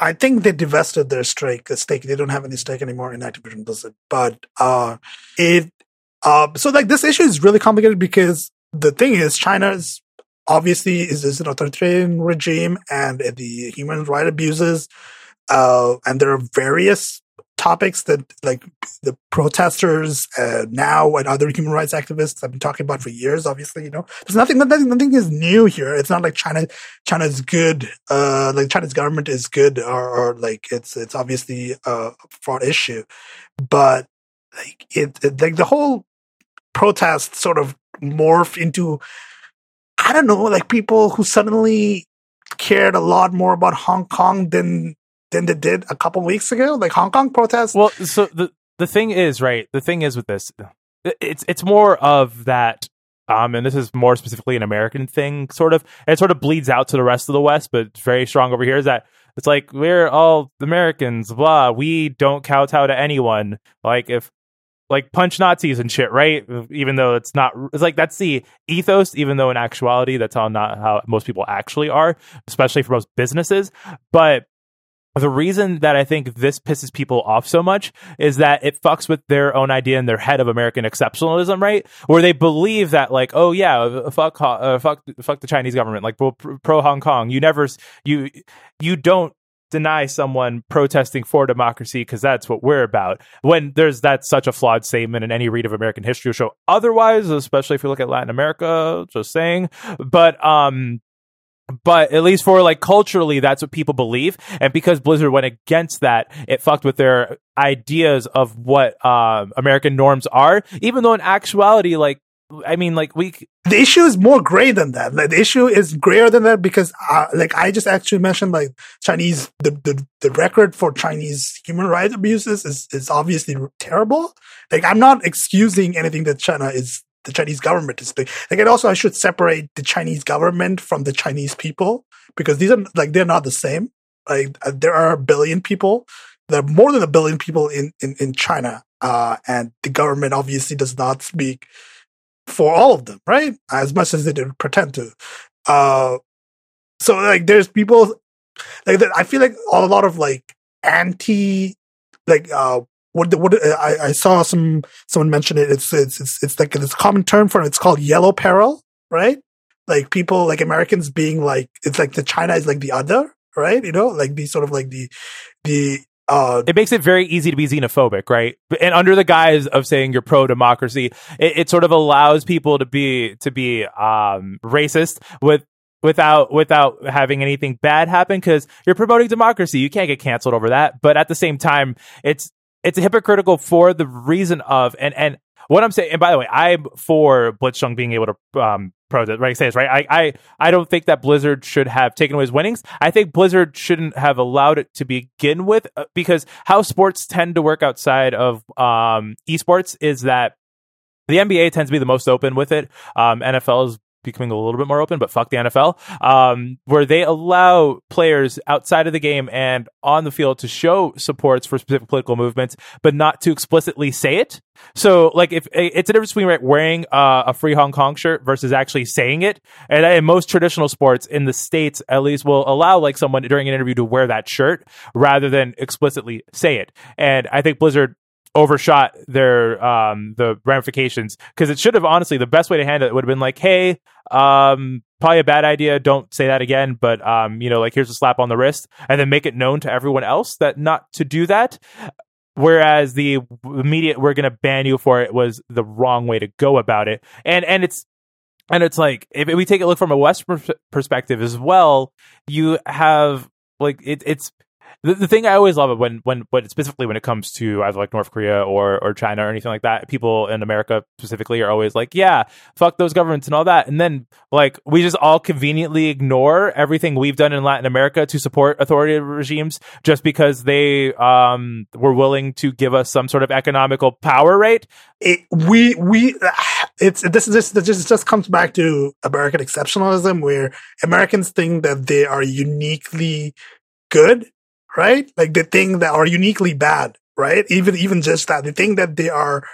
A: I think they divested their stake. Stake. They don't have any stake anymore in Activision Blizzard. But uh, it. Uh, so like this issue is really complicated because the thing is, China's obviously is, is an authoritarian regime and the human rights abuses. Uh, and there are various topics that like the protesters uh, now and other human rights activists have been talking about for years. Obviously, you know, there's nothing, nothing, nothing is new here. It's not like China, China's good, uh, like China's government is good or, or like it's, it's obviously a fraud issue, but like it, it like the whole protest sort of morph into I don't know, like people who suddenly cared a lot more about Hong Kong than than they did a couple weeks ago. Like Hong Kong protests.
B: Well, so the the thing is, right? The thing is with this, it's it's more of that. Um, and this is more specifically an American thing, sort of. It sort of bleeds out to the rest of the West, but very strong over here. Is that it's like we're all Americans, blah. We don't kowtow to anyone. Like if like punch Nazis and shit, right? Even though it's not, it's like that's the ethos, even though in actuality, that's how not how most people actually are, especially for most businesses. But the reason that I think this pisses people off so much is that it fucks with their own idea in their head of American exceptionalism, right? Where they believe that, like, oh yeah, fuck, uh, fuck, fuck the Chinese government, like pro Hong Kong. You never, you, you don't deny someone protesting for democracy because that's what we're about. When there's that's such a flawed statement, in any read of American history will show otherwise, especially if you look at Latin America. Just saying, but um, but at least for like culturally, that's what people believe. And because Blizzard went against that, it fucked with their ideas of what uh, American norms are. Even though in actuality, like I mean, like we.
A: The issue is more gray than that. Like the issue is grayer than that because, uh, like I just actually mentioned, like Chinese, the, the the record for Chinese human rights abuses is is obviously terrible. Like I'm not excusing anything that China is the Chinese government is doing. Like and also I should separate the Chinese government from the Chinese people because these are like they're not the same. Like uh, there are a billion people. There are more than a billion people in in in China, uh, and the government obviously does not speak for all of them, right? As much as they did pretend to. Uh, so like, there's people like that. I feel like a lot of like anti, like uh, what what I, I saw some someone mention it. It's it's it's it's like it's a common term for it. It's called yellow peril, right? Like people like Americans being like it's like the China is like the other, right? You know, like the sort of like the the uh,
B: it makes it very easy to be xenophobic, right? And under the guise of saying you're pro democracy, it, it, sort of allows people to be to be um, racist with without without having anything bad happen because you're promoting democracy. You can't get canceled over that. But at the same time, it's it's hypocritical for the reason of and and what I'm saying. And by the way, I'm for Blitzchung being able to um, Right, say right. I, I I don't think that Blizzard should have taken away his winnings. I think Blizzard shouldn't have allowed it to begin with uh, because how sports tend to work outside of um, esports is that the NBA tends to be the most open with it. Um, NFL is becoming a little bit more open, but fuck the NFL, um, where they allow players outside of the game and on the field to show supports for specific political movements, but not to explicitly say it. So, like, if it's a difference between right, wearing uh, a free Hong Kong shirt versus actually saying it, and in most traditional sports in the states, at least, will allow like someone during an interview to wear that shirt rather than explicitly say it. And I think Blizzard overshot their um the ramifications. Because it should have honestly the best way to handle it would have been like hey um probably a bad idea. Don't say that again but um you know like here's a slap on the wrist and then make it known to everyone else that not to do that. Whereas the immediate we're going to ban you for it was the wrong way to go about it. And and it's and it's like if we take a look from a western perspective as well you have like it, it's the, the thing I always love when when when specifically when it comes to either like North Korea or or China or anything like that, people in America specifically are always like, yeah, fuck those governments and all that, and then like we just all conveniently ignore everything we've done in Latin America to support authoritarian regimes just because they um were willing to give us some sort of economical power, rate.
A: It, we we it's this this this just just comes back to American exceptionalism where Americans think that they are uniquely good right? Like they think that are uniquely bad, right? Even even just that they think that they are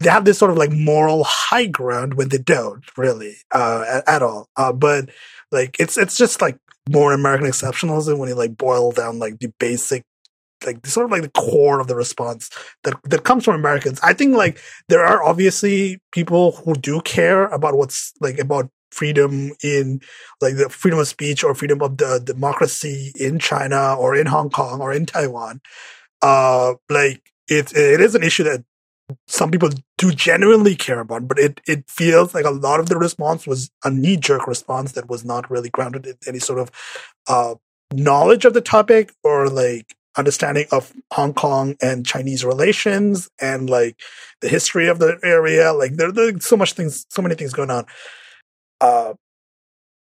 A: they have this sort of like moral high ground when they don't really uh, at, at, all. Uh, but like it's it's just like more American exceptionalism when you like boil down like the basic like sort of like the core of the response that that comes from Americans. I think like there are obviously people who do care about what's like about freedom in like the freedom of speech or freedom of the democracy in China or in Hong Kong or in Taiwan. Uh, like it, it is an issue that some people do genuinely care about, but it, it feels like a lot of the response was a knee jerk response that was not really grounded in any sort of, uh, knowledge of the topic or like understanding of Hong Kong and Chinese relations and like the history of the area. Like there, there's so much things, so many things going on. Uh,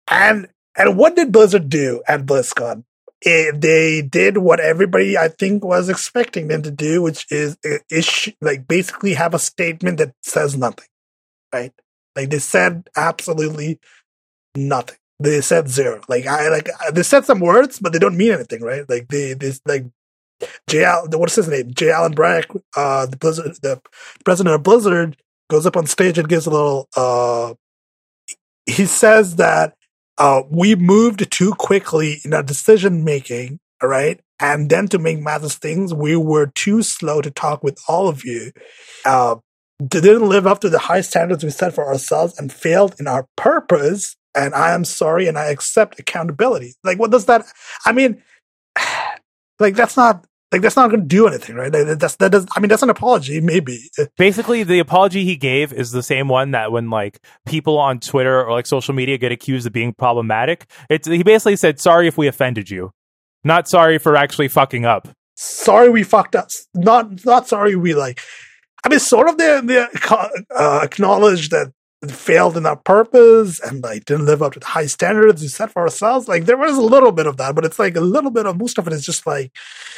A: and and what did Blizzard do at BlizzCon? It, they did what everybody I think was expecting them to do, which is issue like basically have a statement that says nothing, right? Like they said absolutely nothing. They said zero. Like I like they said some words, but they don't mean anything, right? Like they this like J. Al, what's his name? J. Allen Brack, uh, the Blizzard, the president of Blizzard, goes up on stage and gives a little uh he says that uh, we moved too quickly in our decision making, right? And then to make matters things, we were too slow to talk with all of you. Uh, didn't live up to the high standards we set for ourselves and failed in our purpose. And I am sorry and I accept accountability. Like, what does that, I mean, like, that's not, like that's not going to do anything, right? That's that does. I mean, that's an apology, maybe.
B: Basically, the apology he gave is the same one that when like people on Twitter or like social media get accused of being problematic, it's he basically said, "Sorry if we offended you, not sorry for actually fucking up."
A: Sorry we fucked up. Not not sorry we like. I mean, sort of they they uh, acknowledge that failed in our purpose and like didn't live up to the high standards we set for ourselves. Like there was a little bit of that, but it's like a little bit of most of it is just like.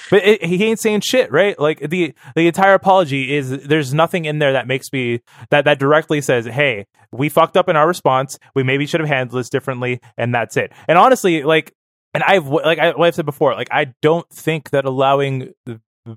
B: But it, he ain't saying shit, right? Like the the entire apology is there's nothing in there that makes me that that directly says, "Hey, we fucked up in our response. We maybe should have handled this differently," and that's it. And honestly, like and I've like I, have said before, like I don't think that allowing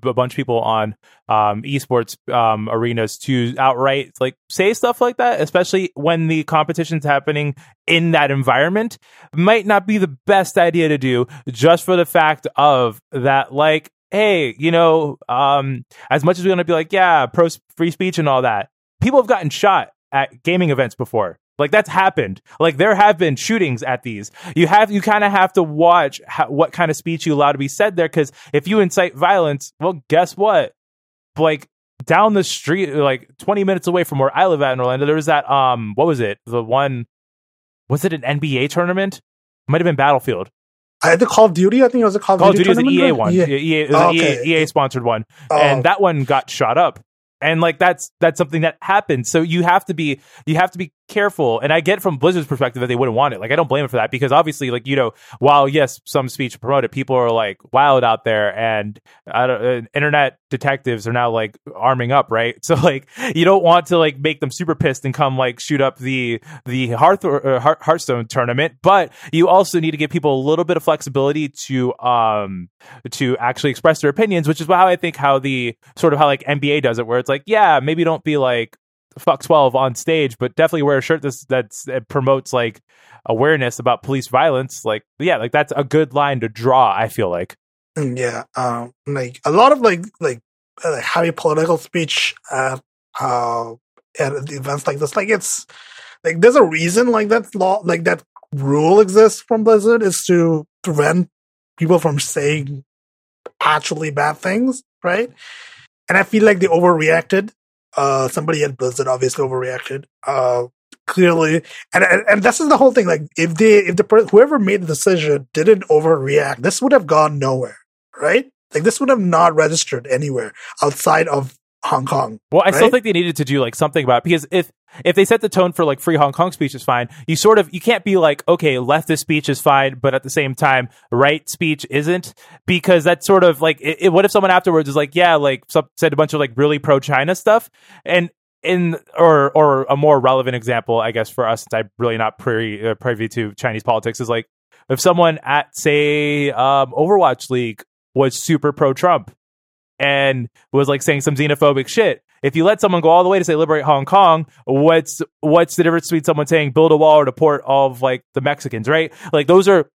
B: a bunch of people on um, esports um, arenas to outright like say stuff like that, especially when the competition's happening in that environment, might not be the best idea to do just for the fact of that, like, hey, you know, um, as much as we're going to be like, yeah, pro free speech and all that, people have gotten shot at gaming events before. Like that's happened. Like there have been shootings at these. You have you kind of have to watch how, what kind of speech you allow to be said there because if you incite violence, well, guess what? Like down the street, like 20 minutes away from where I live at in Orlando, there was that um, what was it? The one was it an NBA tournament? Might have been Battlefield.
A: I had the Call of Duty. I think it was a Call of Duty.
B: Call of Duty was an EA one. EA, EA, it was oh, okay. EA, EA sponsored one, oh. and that one got shot up and like that's that's something that happens so you have to be you have to be careful and i get from blizzard's perspective that they wouldn't want it. Like i don't blame it for that because obviously like you know while yes some speech promoted people are like wild out there and uh, internet detectives are now like arming up right? So like you don't want to like make them super pissed and come like shoot up the the Hearth, uh, hearthstone tournament but you also need to give people a little bit of flexibility to um to actually express their opinions which is how i think how the sort of how like nba does it where it's like yeah maybe don't be like fuck 12 on stage but definitely wear a shirt that's that's that promotes like awareness about police violence like yeah like that's a good line to draw i feel like
A: mm, yeah um like a lot of like like uh, heavy political speech at uh at events like this like it's like there's a reason like that law like that rule exists from blizzard is to prevent people from saying actually bad things right and I feel like they overreacted. Uh, somebody at Blizzard obviously overreacted. Uh, clearly, and, and and this is the whole thing. Like, if they, if the person, whoever made the decision didn't overreact, this would have gone nowhere, right? Like, this would have not registered anywhere outside of Hong Kong.
B: Well, I
A: right?
B: still think they needed to do like something about it because if if they set the tone for like free Hong Kong speech is fine, you sort of you can't be like okay, leftist speech is fine, but at the same time, right speech isn't because that's sort of like it, it, what if someone afterwards is like yeah, like some, said a bunch of like really pro China stuff and. In or or a more relevant example, I guess for us, since I'm really not privy, uh, privy to Chinese politics, is like if someone at say um, Overwatch League was super pro Trump and was like saying some xenophobic shit. If you let someone go all the way to say liberate Hong Kong, what's what's the difference between someone saying build a wall or deport all of like the Mexicans, right? Like those are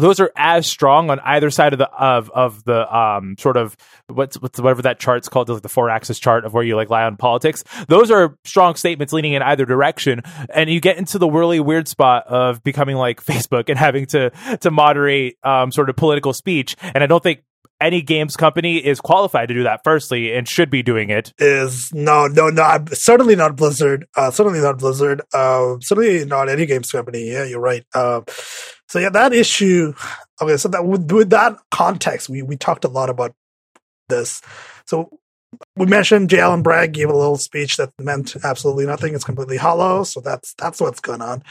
B: those are as strong on either side of the of of the um sort of what's what's whatever that chart's called like the four axis chart of where you like lie on politics those are strong statements leaning in either direction and you get into the really weird spot of becoming like facebook and having to to moderate um sort of political speech and i don't think any games company is qualified to do that firstly and should be doing it
A: is no no no certainly not blizzard uh, certainly not blizzard uh, certainly not any games company yeah you're right uh, so yeah that issue okay so that with, with that context we we talked a lot about this so we mentioned J. Allen Brack gave a little speech that meant absolutely nothing. It's completely hollow. So that's that's what's going on.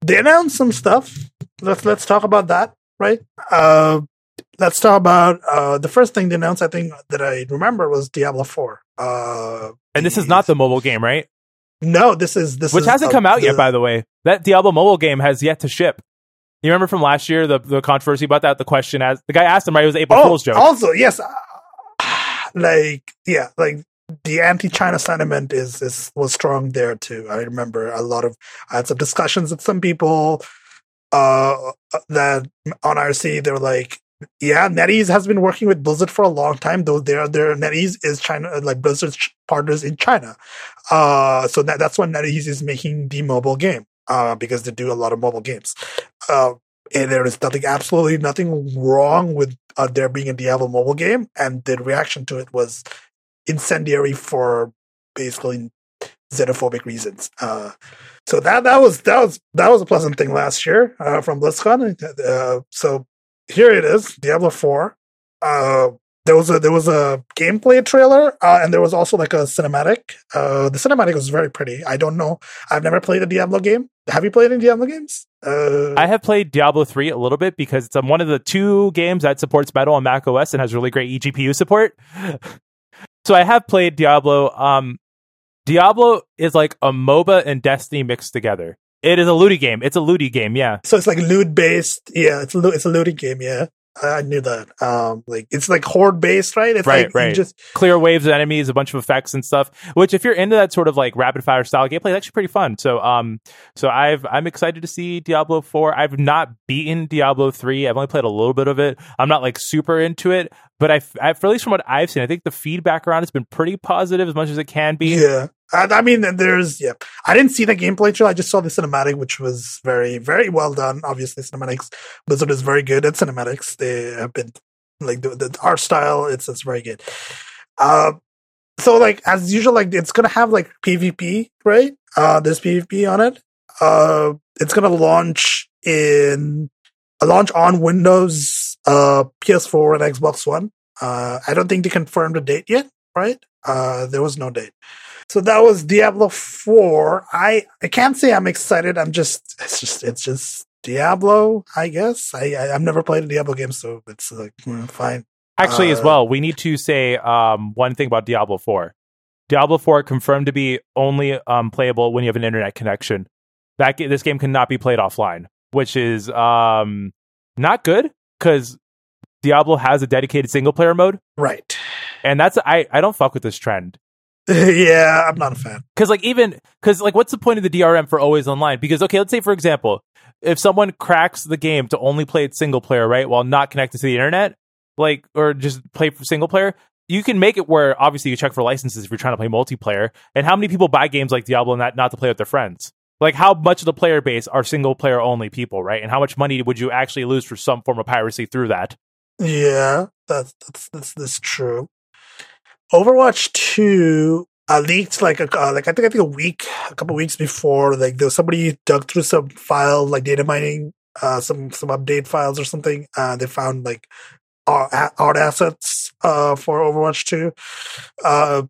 A: They announced some stuff. Let's let's talk about that, right? Uh, let's talk about uh, the first thing they announced. I think that I remember was Diablo Four. Uh,
B: and this is not the mobile game, right?
A: No, this is this
B: which
A: is,
B: hasn't
A: uh,
B: come out
A: the,
B: yet. By the way, that Diablo mobile game has yet to ship. You remember from last year the the controversy about that? The question as the guy asked him, right? It was April
A: oh,
B: Fool's joke.
A: Also, yes, like yeah, like the anti-China sentiment is is was strong there too. I remember a lot of I had some discussions with some people uh that on RC they were like yeah, NetEase has been working with Blizzard for a long time. Though their their NetEase is China, like Blizzard's partners in China. Uh, so that, that's why NetEase is making the mobile game. Uh, because they do a lot of mobile games. Uh, and there is nothing, absolutely nothing wrong with uh, there being a Diablo mobile game. And the reaction to it was incendiary for basically xenophobic reasons. Uh, so that that was that was that was a pleasant thing last year uh, from BlizzCon. Uh, so here it is, Diablo Four. Uh, there was a there was a gameplay trailer, uh, and there was also like a cinematic. Uh, the cinematic was very pretty. I don't know. I've never played a Diablo game. Have you played any Diablo games? Uh,
B: I have played Diablo three a little bit because it's um, one of the two games that supports Metal on Mac OS and has really great eGPU support. so I have played Diablo. Um, Diablo is like a MOBA and Destiny mixed together. It is a looty game. It's a looty game, yeah.
A: So it's like loot based. Yeah, it's a it's a looting game. Yeah, I knew that. Um, like it's like horde based, right? It's
B: right,
A: like
B: right.
A: Just
B: clear waves of enemies, a bunch of effects and stuff. Which, if you're into that sort of like rapid fire style gameplay, it's actually pretty fun. So, um, so I've I'm excited to see Diablo four. I've not beaten Diablo three. I've only played a little bit of it. I'm not like super into it, but I, I at least from what I've seen, I think the feedback around it's been pretty positive as much as it can be.
A: Yeah. I, I mean, there's yeah. I didn't see the gameplay trailer. I just saw the cinematic, which was very, very well done. Obviously, cinematics. Blizzard is very good at cinematics. They have been like the, the art style. It's it's very good. Uh, so like as usual, like it's gonna have like PvP, right? Uh, there's PvP on it. Uh, it's gonna launch in a launch on Windows, uh, PS4 and Xbox One. Uh, I don't think they confirmed a date yet, right? Uh, there was no date. So that was Diablo 4. I, I can't say I'm excited. I'm just, it's just, it's just Diablo, I guess. I, I, have never played a Diablo game, so it's like, mm, fine.
B: Actually,
A: Uh,
B: as well, we need to say um, one thing about Diablo 4. Diablo 4 confirmed to be only um, playable when you have an internet connection. That this game cannot be played offline, which is um, not good because Diablo has a dedicated single player mode,
A: Right.
B: and that's I I don't fuck with this trend
A: yeah, I'm not a fan.
B: because like even because like what's the point of the DRM for always online? Because okay, let's say for example, if someone cracks the game to only play it single player, right, while not connected to the internet, like or just play for single player, you can make it where obviously you check for licenses if you're trying to play multiplayer. And how many people buy games like Diablo not not to play with their friends? Like how much of the player base are single player only people, right? And how much money would you actually lose for some form of piracy through that?
A: Yeah, that's, that's, that's, that's true. Overwatch Two uh, leaked like a uh, like I think I think a week, a couple weeks before. Like there was somebody dug through some file, like data mining, uh, some some update files or something. Uh, they found like art, assets uh, for Overwatch Two. Uh,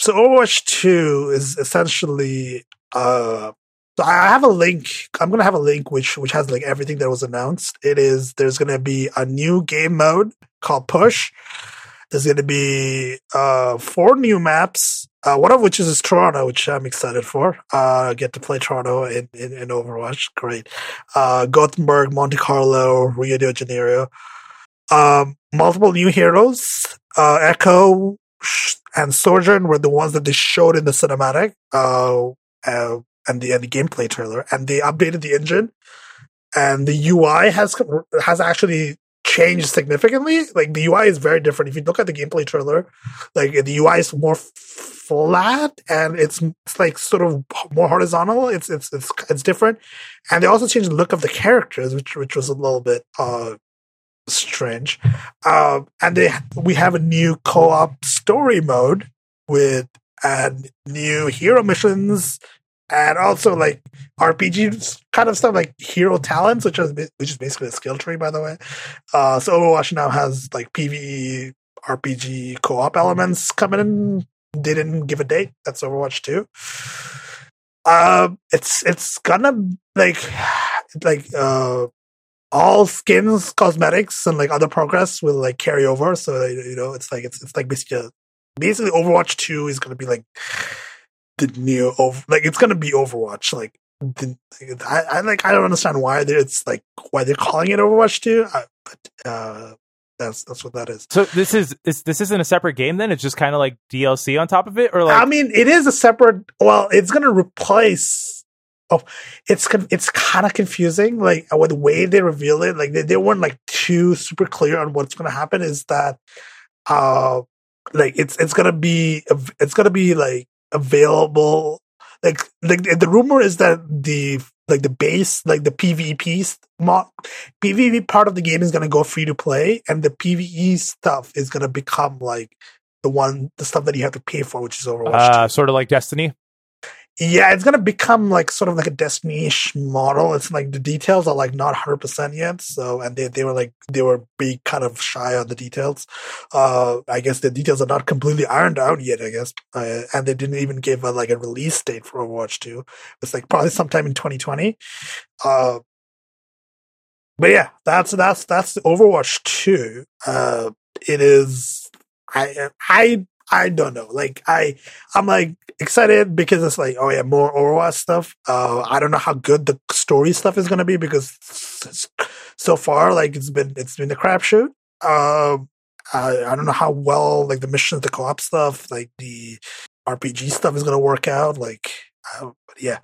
A: so Overwatch Two is essentially. Uh, so I have a link. I'm gonna have a link which which has like everything that was announced. It is there's gonna be a new game mode called Push there's to be uh, four new maps, uh, one of which is Toronto, which I'm excited for. Uh, get to play Toronto in, in, in Overwatch. Great. Uh, Gothenburg, Monte Carlo, Rio de Janeiro. Um, multiple new heroes. Uh, Echo and Sojourn were the ones that they showed in the cinematic uh, uh, and the and the gameplay trailer, and they updated the engine and the UI has has actually changed significantly. Like the UI is very different. If you look at the gameplay trailer, like the UI is more flat and it's, it's like sort of more horizontal. It's it's it's it's different, and they also changed the look of the characters, which which was a little bit uh strange. Um, and they we have a new co-op story mode with and new hero missions and also like RPG kind of stuff like hero talents, which is which is basically a skill tree, by the way. Uh, so Overwatch now has like PVE RPG co-op elements coming in. They didn't give a date. That's Overwatch two. Uh, it's it's gonna like like uh all skins, cosmetics, and like other progress will like carry over. So you know, it's like it's it's like basically a, basically Overwatch two is gonna be like the new over like it's gonna be Overwatch. Like the, I, I like I don't understand why it's like why they're calling it Overwatch 2, uh, but uh, that's that's what that is.
B: So this is, is this isn't a separate game then? It's just kind of like DLC on top of it, or like
A: I mean, it is a separate. Well, it's gonna replace. Oh, it's it's kind of confusing. Like with the way they reveal it, like they, they weren't like too super clear on what's gonna happen. Is that uh like it's it's gonna be it's gonna be like available. Like, like the rumor is that the like the base, like the PvP mod, PvP part of the game is gonna go free to play, and the PVE stuff is gonna become like the one, the stuff that you have to pay for, which is Overwatch.
B: Uh, sort of like Destiny.
A: Yeah, it's gonna become like sort of like a Destiny-ish model. It's like the details are like not hundred percent yet. So, and they they were like they were being kind of shy on the details. Uh, I guess the details are not completely ironed out yet. I guess, uh, and they didn't even give a, like a release date for Overwatch Two. It's like probably sometime in 2020. Uh, but yeah, that's that's that's Overwatch Two. Uh, it is. I I I don't know. Like I, I'm like excited because it's like, oh yeah, more Overwatch stuff. Uh, I don't know how good the story stuff is gonna be because so far, like it's been it's been a crapshoot. Um, I, I don't know how well like the missions, the co-op stuff, like the RPG stuff is gonna work out. Like, uh, yeah.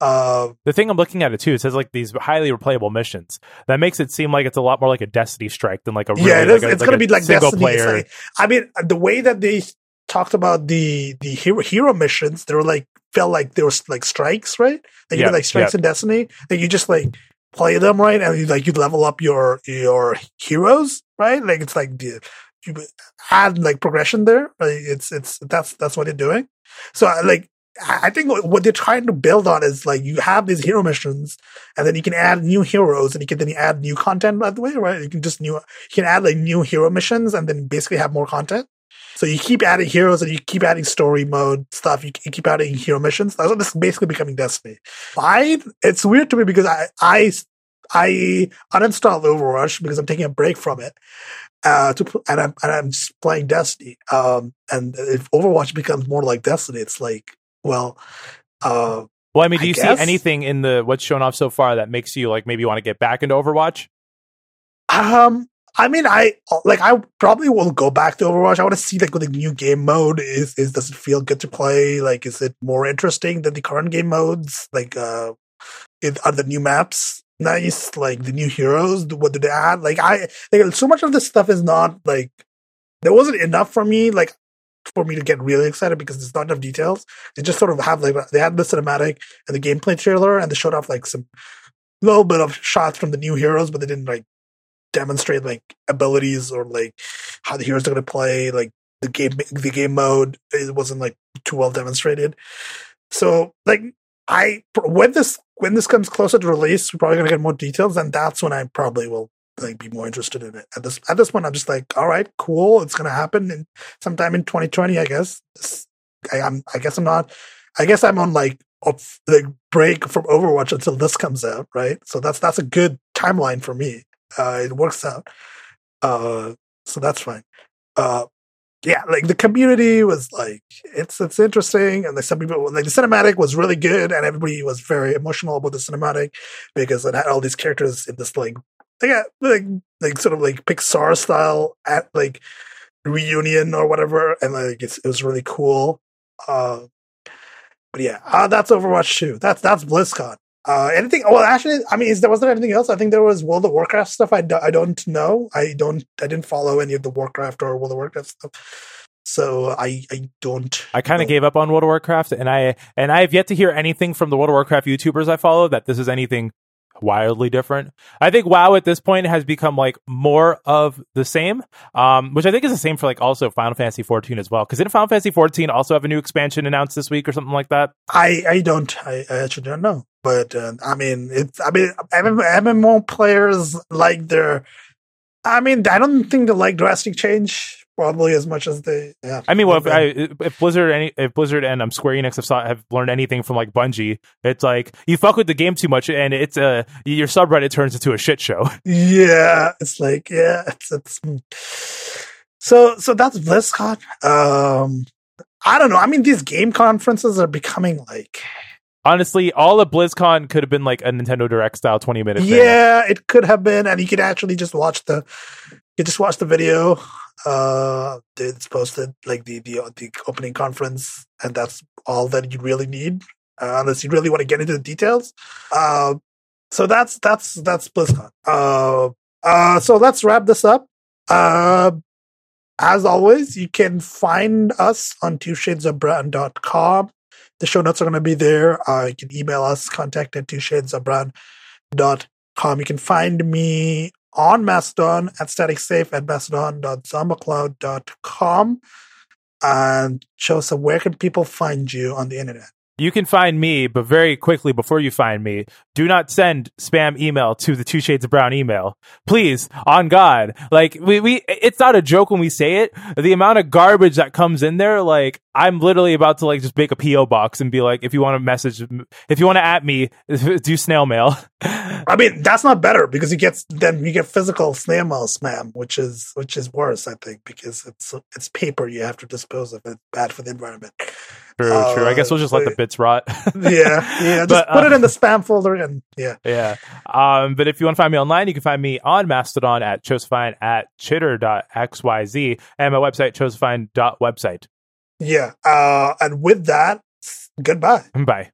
A: Uh,
B: the thing I'm looking at it too, it says like these highly replayable missions. That makes it seem like it's a lot more like a Destiny strike than like a really,
A: yeah. It
B: is,
A: like a,
B: it's
A: like going to be like
B: single
A: Destiny.
B: player.
A: Like, I mean, the way that they talked about the the hero hero missions, they were like felt like there was like strikes, right? Like you
B: Yeah,
A: like strikes
B: yeah.
A: in Destiny. Like you just like play them right, and you like you level up your your heroes, right? Like it's like the you add like progression there. Like it's it's that's that's what they're doing. So like I think what they're trying to build on is like you have these hero missions, and then you can add new heroes, and you can then you add new content. By the way, right? You can just new you can add like new hero missions, and then basically have more content. So you keep adding heroes, and you keep adding story mode stuff. You, keep adding hero missions. That's what basically becoming Destiny. I It's weird to me because I I I uninstalled Overwatch because I'm taking a break from it. Uh, to and I'm and I'm just playing Destiny. Um, and if Overwatch becomes more like Destiny, it's like, well, uh,
B: Well, I mean, do you see anything in the what's shown off so far that makes you like maybe want to get back into Overwatch?
A: um, I mean, I like. I probably will go back to Overwatch. I want to see like what the new game mode is. Is does it feel good to play? Like, is it more interesting than the current game modes? Like, uh, it, are the new maps nice? Like the new heroes? What did they add? Like, I like so much of this stuff is not like there wasn't enough for me. Like for me to get really excited because there's not enough details. They just sort of have like they had the cinematic and the gameplay trailer, and they showed off like some little bit of shots from the new heroes, but they didn't like demonstrate like abilities or like how the heroes are going to play. Like the game the game mode it wasn't like too well demonstrated. So like I when this when this comes closer to release, we're probably gonna get more details, and that's when I probably will like be more interested in it. At this at this point, I'm just like, all right, cool, it's gonna happen sometime in 2020, I guess. I, I'm I guess I'm not. I guess I'm on like a like break from Overwatch until this comes out, right? So that's that's a good timeline for me. Uh, it works out. Uh, so that's fine. Uh, yeah, like the community was like it's it's interesting, and like some people like the cinematic was really good, and everybody was very emotional about the cinematic because it had all these characters in this like they got like like sort of like Pixar style at like reunion or whatever, and like it was really cool. Uh, but yeah, uh, that's Overwatch 2. That's that's BlizzCon. Uh, anything? Well, actually, I mean, is there was there anything else? I think there was World of Warcraft stuff. I, do, I don't know. I don't. I didn't follow any of the Warcraft or World of Warcraft stuff. So I I don't.
B: I kind of gave up on World of Warcraft, and I and I have yet to hear anything from the World of Warcraft YouTubers I follow that this is anything wildly different. I think WoW at this point has become like more of the same, um, which I think is the same for like also Final Fantasy 14 as well. Because didn't Final Fantasy 14 also have a new expansion announced this week or something like that?
A: I I don't. I, I actually don't know. But uh, I mean, it's. I mean, MMO players like their. I mean, I don't think they like drastic change probably as much as they. Yeah.
B: I mean, well, if, I, if Blizzard, any, if Blizzard and um, Square Enix have saw, have learned anything from like Bungie, it's like you fuck with the game too much, and it's a uh, your subreddit turns into a shit show.
A: Yeah, it's like yeah, it's it's. Hmm. So so that's BlizzCon. Um, I don't know. I mean, these game conferences are becoming like
B: honestly, all of BlizzCon could have been like a Nintendo Direct style twenty minutes.
A: Yeah, thing. it could have been, and you could actually just watch the you just watch the video uh it's posted like the the the opening conference and that's all that you really need uh, unless you really want to get into the details. Uh so that's that's that's blizzcon. Uh uh so let's wrap this up. Uh as always you can find us on two shades of brown.com the show notes are going to be there. Uh you can email us contact at two shades of brown.com you can find me on Mastodon at staticsafe at mastodon.zombacloud.com. And Joseph, where can people find you on the internet?
B: You can find me, but very quickly before you find me, do not send spam email to the two shades of brown email. Please, on God. Like we, we it's not a joke when we say it. The amount of garbage that comes in there, like I'm literally about to like just make a PO box and be like, if you want to message, if you want to at me, do snail mail.
A: I mean, that's not better because you get then you get physical snail mail spam, which is which is worse, I think, because it's it's paper you have to dispose of. It's bad for the environment.
B: True, uh, true. I guess we'll just let the bits rot.
A: yeah, yeah. Just but, put uh, it in the spam folder and yeah,
B: yeah. Um, but if you want to find me online, you can find me on Mastodon at Josephine at chitter.xyz and my website josephine.website.
A: Yeah. Uh, and with that, goodbye.
B: Bye.